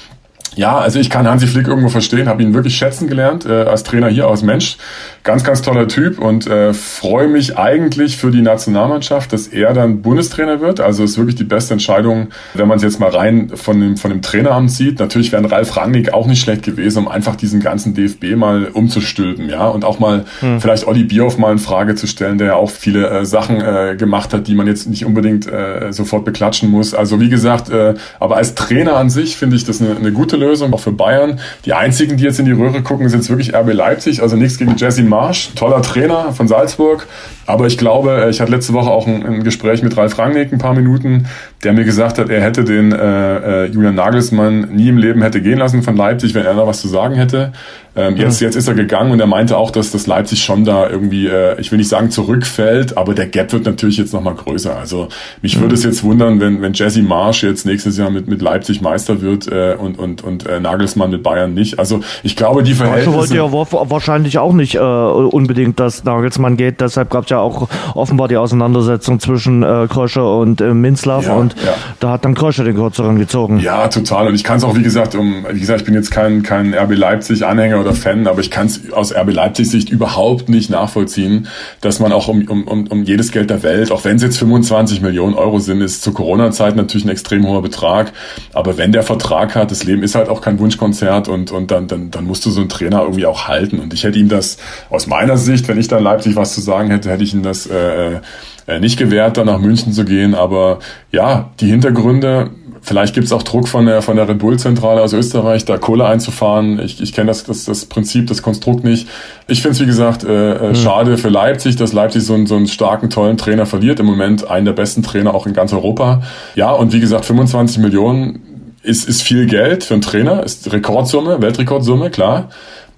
Ja, also ich kann Hansi Flick irgendwo verstehen, habe ihn wirklich schätzen gelernt äh, als Trainer hier aus Mensch. Ganz, ganz toller Typ und äh, freue mich eigentlich für die Nationalmannschaft, dass er dann Bundestrainer wird. Also ist wirklich die beste Entscheidung, wenn man es jetzt mal rein von dem, von dem Traineramt sieht. Natürlich wäre Ralf Rangnick auch nicht schlecht gewesen, um einfach diesen ganzen DFB mal umzustülpen, ja, und auch mal hm. vielleicht Olli Bierhoff mal in Frage zu stellen, der ja auch viele äh, Sachen äh, gemacht hat, die man jetzt nicht unbedingt äh, sofort beklatschen muss. Also wie gesagt, äh, aber als Trainer an sich finde ich das eine, eine gute Lösung. Lösung, auch für Bayern. Die einzigen, die jetzt in die Röhre gucken, sind jetzt wirklich RB Leipzig. Also nichts gegen Jesse Marsch, toller Trainer von Salzburg. Aber ich glaube, ich hatte letzte Woche auch ein, ein Gespräch mit Ralf Rangnick, ein paar Minuten. Der mir gesagt hat, er hätte den äh, äh, Julian Nagelsmann nie im Leben hätte gehen lassen von Leipzig, wenn er da was zu sagen hätte. Ähm, jetzt, jetzt ist er gegangen und er meinte auch, dass das Leipzig schon da irgendwie, äh, ich will nicht sagen zurückfällt, aber der Gap wird natürlich jetzt nochmal größer. Also mich mhm. würde es jetzt wundern, wenn, wenn Jesse Marsch jetzt nächstes Jahr mit, mit Leipzig Meister wird äh, und, und, und äh, Nagelsmann mit Bayern nicht. Also ich glaube, die Verhältnisse... Also wollte ja wahrscheinlich auch nicht äh, unbedingt, dass Nagelsmann geht. Deshalb gab es ja auch offenbar die Auseinandersetzung zwischen äh, Krösche und äh, Minzlaff ja, und ja. da hat dann Krösche den kürzeren gezogen. Ja, total. Und ich kann es auch, wie gesagt, um, wie gesagt, ich bin jetzt kein, kein RB Leipzig-Anhänger oder Fan, aber ich kann es aus RB Leipzig Sicht überhaupt nicht nachvollziehen, dass man auch um, um, um jedes Geld der Welt, auch wenn es jetzt 25 Millionen Euro sind, ist zur Corona-Zeit natürlich ein extrem hoher Betrag. Aber wenn der Vertrag hat, das Leben ist halt auch kein Wunschkonzert und, und dann, dann, dann musst du so einen Trainer irgendwie auch halten. Und ich hätte ihm das aus meiner Sicht, wenn ich dann Leipzig was zu sagen hätte, hätte ich ihm das äh, äh, nicht gewährt, dann nach München zu gehen. Aber ja, die Hintergründe Vielleicht gibt es auch Druck von der, von der Red Bull-Zentrale aus Österreich, da Kohle einzufahren. Ich, ich kenne das, das, das Prinzip, das Konstrukt nicht. Ich finde es, wie gesagt, äh, mhm. schade für Leipzig, dass Leipzig so, einen so einen starken, tollen Trainer verliert. Im Moment einen der besten Trainer auch in ganz Europa. Ja, und wie gesagt, 25 Millionen ist, ist viel Geld für einen Trainer, ist Rekordsumme, Weltrekordsumme, klar.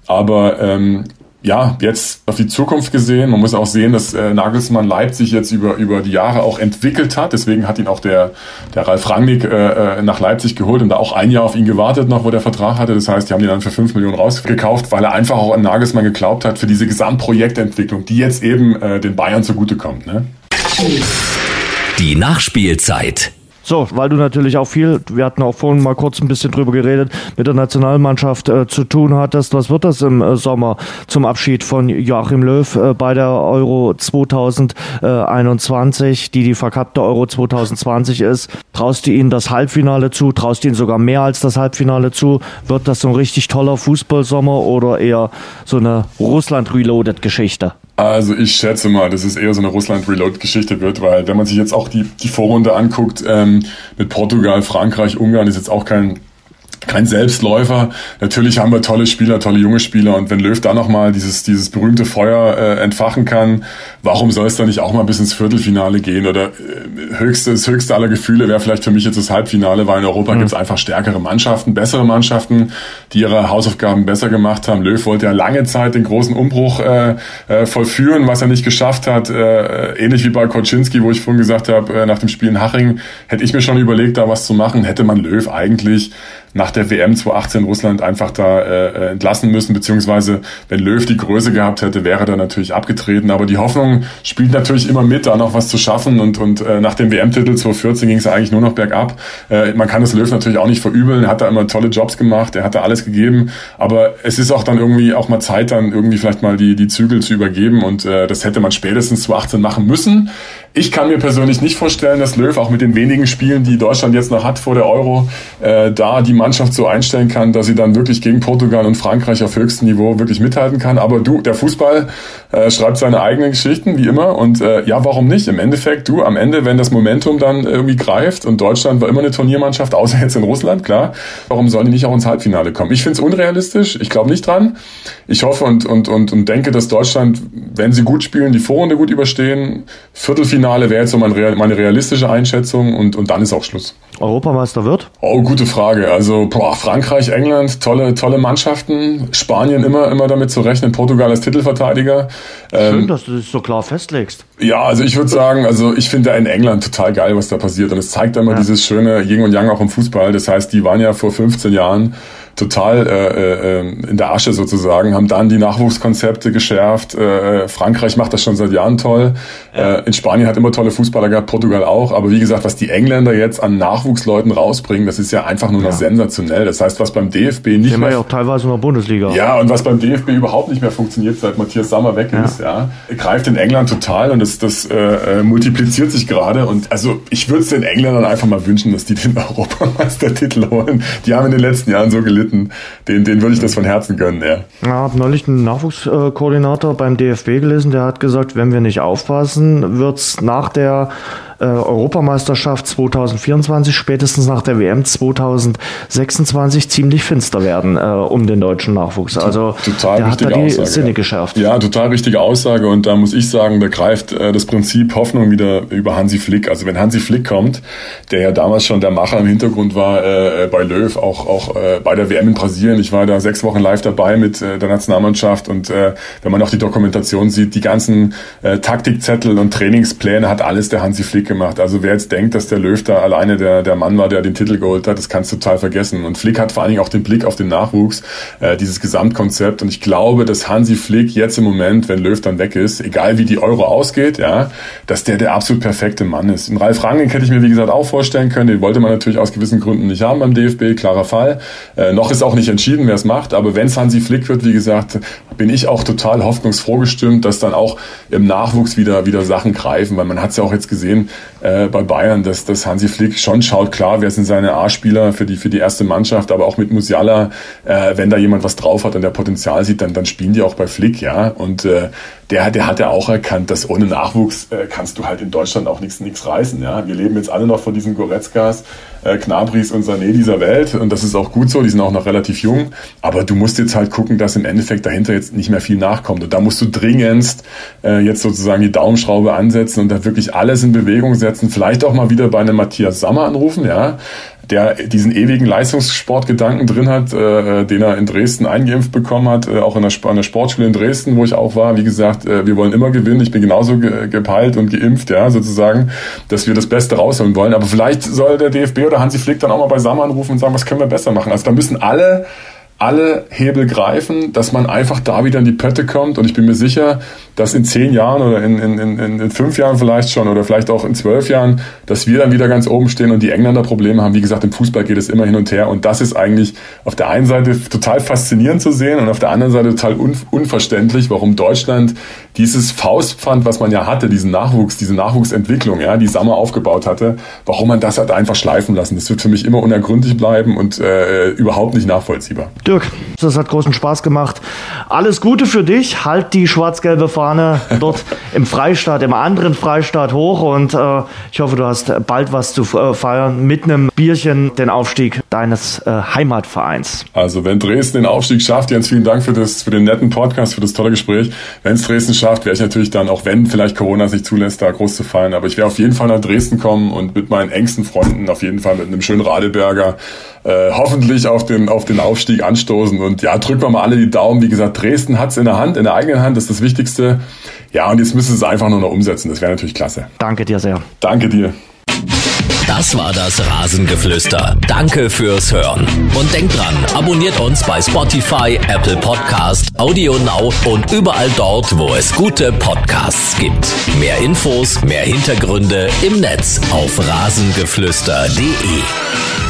Aber ähm, ja, jetzt auf die Zukunft gesehen, man muss auch sehen, dass äh, Nagelsmann Leipzig jetzt über, über die Jahre auch entwickelt hat. Deswegen hat ihn auch der, der Ralf Rangnick äh, äh, nach Leipzig geholt und da auch ein Jahr auf ihn gewartet noch, wo der Vertrag hatte. Das heißt, die haben ihn dann für fünf Millionen rausgekauft, weil er einfach auch an Nagelsmann geglaubt hat für diese Gesamtprojektentwicklung, die jetzt eben äh, den Bayern zugutekommt. Ne? Die Nachspielzeit. So, weil du natürlich auch viel, wir hatten auch vorhin mal kurz ein bisschen drüber geredet, mit der Nationalmannschaft äh, zu tun hattest. Was wird das im äh, Sommer zum Abschied von Joachim Löw äh, bei der Euro 2021, die die verkappte Euro 2020 ist? Traust du ihnen das Halbfinale zu? Traust du ihnen sogar mehr als das Halbfinale zu? Wird das so ein richtig toller Fußballsommer oder eher so eine Russland-Reloaded-Geschichte? Also ich schätze mal, dass es eher so eine Russland-Reload-Geschichte wird, weil wenn man sich jetzt auch die, die Vorrunde anguckt ähm, mit Portugal, Frankreich, Ungarn, ist jetzt auch kein kein Selbstläufer. Natürlich haben wir tolle Spieler, tolle junge Spieler und wenn Löw da nochmal dieses, dieses berühmte Feuer äh, entfachen kann, warum soll es da nicht auch mal bis ins Viertelfinale gehen oder äh, höchste, das höchste aller Gefühle wäre vielleicht für mich jetzt das Halbfinale, weil in Europa mhm. gibt es einfach stärkere Mannschaften, bessere Mannschaften, die ihre Hausaufgaben besser gemacht haben. Löw wollte ja lange Zeit den großen Umbruch äh, äh, vollführen, was er nicht geschafft hat. Äh, ähnlich wie bei Koczynski, wo ich vorhin gesagt habe, äh, nach dem Spiel in Haching, hätte ich mir schon überlegt, da was zu machen, hätte man Löw eigentlich nach der WM 2018 Russland einfach da äh, äh, entlassen müssen, beziehungsweise wenn Löw die Größe gehabt hätte, wäre er natürlich abgetreten. Aber die Hoffnung spielt natürlich immer mit, da noch was zu schaffen und, und äh, nach dem WM-Titel 2014 ging es eigentlich nur noch bergab. Äh, man kann das Löw natürlich auch nicht verübeln, er hat da immer tolle Jobs gemacht, er hat da alles gegeben, aber es ist auch dann irgendwie auch mal Zeit, dann irgendwie vielleicht mal die, die Zügel zu übergeben und äh, das hätte man spätestens 2018 machen müssen. Ich kann mir persönlich nicht vorstellen, dass Löw auch mit den wenigen Spielen, die Deutschland jetzt noch hat vor der Euro, äh, da die Mannschaft so einstellen kann, dass sie dann wirklich gegen Portugal und Frankreich auf höchstem Niveau wirklich mithalten kann. Aber du, der Fußball äh, schreibt seine eigenen Geschichten, wie immer. Und äh, ja, warum nicht? Im Endeffekt, du, am Ende, wenn das Momentum dann irgendwie greift und Deutschland war immer eine Turniermannschaft, außer jetzt in Russland, klar, warum sollen die nicht auch ins Halbfinale kommen? Ich finde es unrealistisch, ich glaube nicht dran. Ich hoffe und, und, und, und denke, dass Deutschland, wenn sie gut spielen, die Vorrunde gut überstehen, Viertelfinale Finale wäre jetzt so meine, meine realistische Einschätzung und, und dann ist auch Schluss. Europameister wird? Oh, gute Frage. Also boah, Frankreich, England, tolle, tolle Mannschaften. Spanien immer, immer damit zu rechnen. Portugal als Titelverteidiger. Schön, ähm, dass du das so klar festlegst. Ja, also ich würde sagen, also ich finde in England total geil, was da passiert. Und es zeigt immer ja. dieses schöne Yin und Yang auch im Fußball. Das heißt, die waren ja vor 15 Jahren total äh, äh, in der Asche sozusagen, haben dann die Nachwuchskonzepte geschärft. Äh, Frankreich macht das schon seit Jahren toll. Ja. Äh, in Spanien hat immer tolle Fußballer gehabt, Portugal auch. Aber wie gesagt, was die Engländer jetzt an Nachwuchsleuten rausbringen, das ist ja einfach nur noch ja. sensationell. Das heißt, was beim DFB nicht mehr... ja auch teilweise in der Bundesliga. Ja, und was beim DFB überhaupt nicht mehr funktioniert, seit Matthias Sammer weg ja. ist, ja, greift in England total und das, das äh, äh multipliziert sich gerade. Und also ich würde es den Engländern einfach mal wünschen, dass die den Europameistertitel holen. Die haben in den letzten Jahren so gelitten gelitten. Den, den würde ich das von Herzen gönnen, ja. Ich habe neulich einen Nachwuchskoordinator beim DFB gelesen, der hat gesagt, wenn wir nicht aufpassen, wird es nach der äh, Europameisterschaft 2024, spätestens nach der WM 2026 ziemlich finster werden äh, um den deutschen Nachwuchs. Also total der hat da die Aussage, Sinne ja. geschärft. Ja, total richtige Aussage und da muss ich sagen, da greift äh, das Prinzip Hoffnung wieder über Hansi Flick. Also wenn Hansi Flick kommt, der ja damals schon der Macher im Hintergrund war äh, bei Löw, auch, auch äh, bei der WM in Brasilien. Ich war da sechs Wochen live dabei mit äh, der Nationalmannschaft und äh, wenn man auch die Dokumentation sieht, die ganzen äh, Taktikzettel und Trainingspläne hat alles der Hansi Flick gemacht. Also wer jetzt denkt, dass der Löw da alleine der, der Mann war, der den Titel geholt hat, das kannst du total vergessen. Und Flick hat vor allen Dingen auch den Blick auf den Nachwuchs, äh, dieses Gesamtkonzept. Und ich glaube, dass Hansi Flick jetzt im Moment, wenn Löw dann weg ist, egal wie die Euro ausgeht, ja, dass der der absolut perfekte Mann ist. Und Ralf Rangnick hätte ich mir, wie gesagt, auch vorstellen können. Den wollte man natürlich aus gewissen Gründen nicht haben beim DFB, klarer Fall. Äh, noch ist auch nicht entschieden, wer es macht. Aber wenn es Hansi Flick wird, wie gesagt, bin ich auch total hoffnungsfroh gestimmt, dass dann auch im Nachwuchs wieder, wieder Sachen greifen. Weil man hat es ja auch jetzt gesehen äh, bei Bayern, dass, dass Hansi Flick schon schaut, klar, wer sind seine A-Spieler für die, für die erste Mannschaft, aber auch mit Musiala, äh, wenn da jemand was drauf hat und der Potenzial sieht, dann, dann spielen die auch bei Flick, ja. Und äh, der, der hat ja auch erkannt, dass ohne Nachwuchs äh, kannst du halt in Deutschland auch nichts nichts reißen. Ja? Wir leben jetzt alle noch von diesen Goretzkas, äh, Knabris und Sané dieser Welt und das ist auch gut so, die sind auch noch relativ jung, aber du musst jetzt halt gucken, dass im Endeffekt dahinter jetzt nicht mehr viel nachkommt und da musst du dringendst äh, jetzt sozusagen die Daumenschraube ansetzen und da wirklich alles in Bewegung setzen, vielleicht auch mal wieder bei einem Matthias Sammer anrufen, ja, der diesen ewigen Leistungssportgedanken drin hat, äh, den er in Dresden eingeimpft bekommen hat, äh, auch in der, an der Sportschule in Dresden, wo ich auch war. Wie gesagt, äh, wir wollen immer gewinnen. Ich bin genauso ge gepeilt und geimpft, ja, sozusagen, dass wir das Beste rausholen wollen. Aber vielleicht soll der DFB oder Hansi Flick dann auch mal beisammen anrufen und sagen, was können wir besser machen. Also da müssen alle alle Hebel greifen, dass man einfach da wieder in die Pötte kommt. Und ich bin mir sicher, dass in zehn Jahren oder in, in, in, in fünf Jahren vielleicht schon oder vielleicht auch in zwölf Jahren, dass wir dann wieder ganz oben stehen und die Engländer Probleme haben. Wie gesagt, im Fußball geht es immer hin und her. Und das ist eigentlich auf der einen Seite total faszinierend zu sehen und auf der anderen Seite total un, unverständlich, warum Deutschland dieses Faustpfand, was man ja hatte, diesen Nachwuchs, diese Nachwuchsentwicklung, ja, die Sammer aufgebaut hatte, warum man das hat einfach schleifen lassen. Das wird für mich immer unergründlich bleiben und äh, überhaupt nicht nachvollziehbar. Dirk, das hat großen Spaß gemacht. Alles Gute für dich. Halt die schwarz-gelbe Fahne dort im Freistaat, im anderen Freistaat hoch und äh, ich hoffe, du hast bald was zu äh, feiern mit einem Bierchen, den Aufstieg deines äh, Heimatvereins. Also wenn Dresden den Aufstieg schafft, Jens, vielen Dank für, das, für den netten Podcast, für das tolle Gespräch. Wenn es Dresden schafft, wäre ich natürlich dann, auch wenn vielleicht Corona sich zulässt, da groß zu feiern, aber ich werde auf jeden Fall nach Dresden kommen und mit meinen engsten Freunden auf jeden Fall mit einem schönen Radeberger äh, hoffentlich auf den, auf den Aufstieg anstoßen. Und ja, drücken wir mal alle die Daumen. Wie gesagt, Dresden hat es in der Hand, in der eigenen Hand, das ist das Wichtigste. Ja, und jetzt müssen sie es einfach nur noch umsetzen. Das wäre natürlich klasse. Danke dir sehr. Danke dir. Das war das Rasengeflüster. Danke fürs Hören. Und denkt dran, abonniert uns bei Spotify, Apple Podcast, Audio Now und überall dort, wo es gute Podcasts gibt. Mehr Infos, mehr Hintergründe im Netz auf rasengeflüster.de.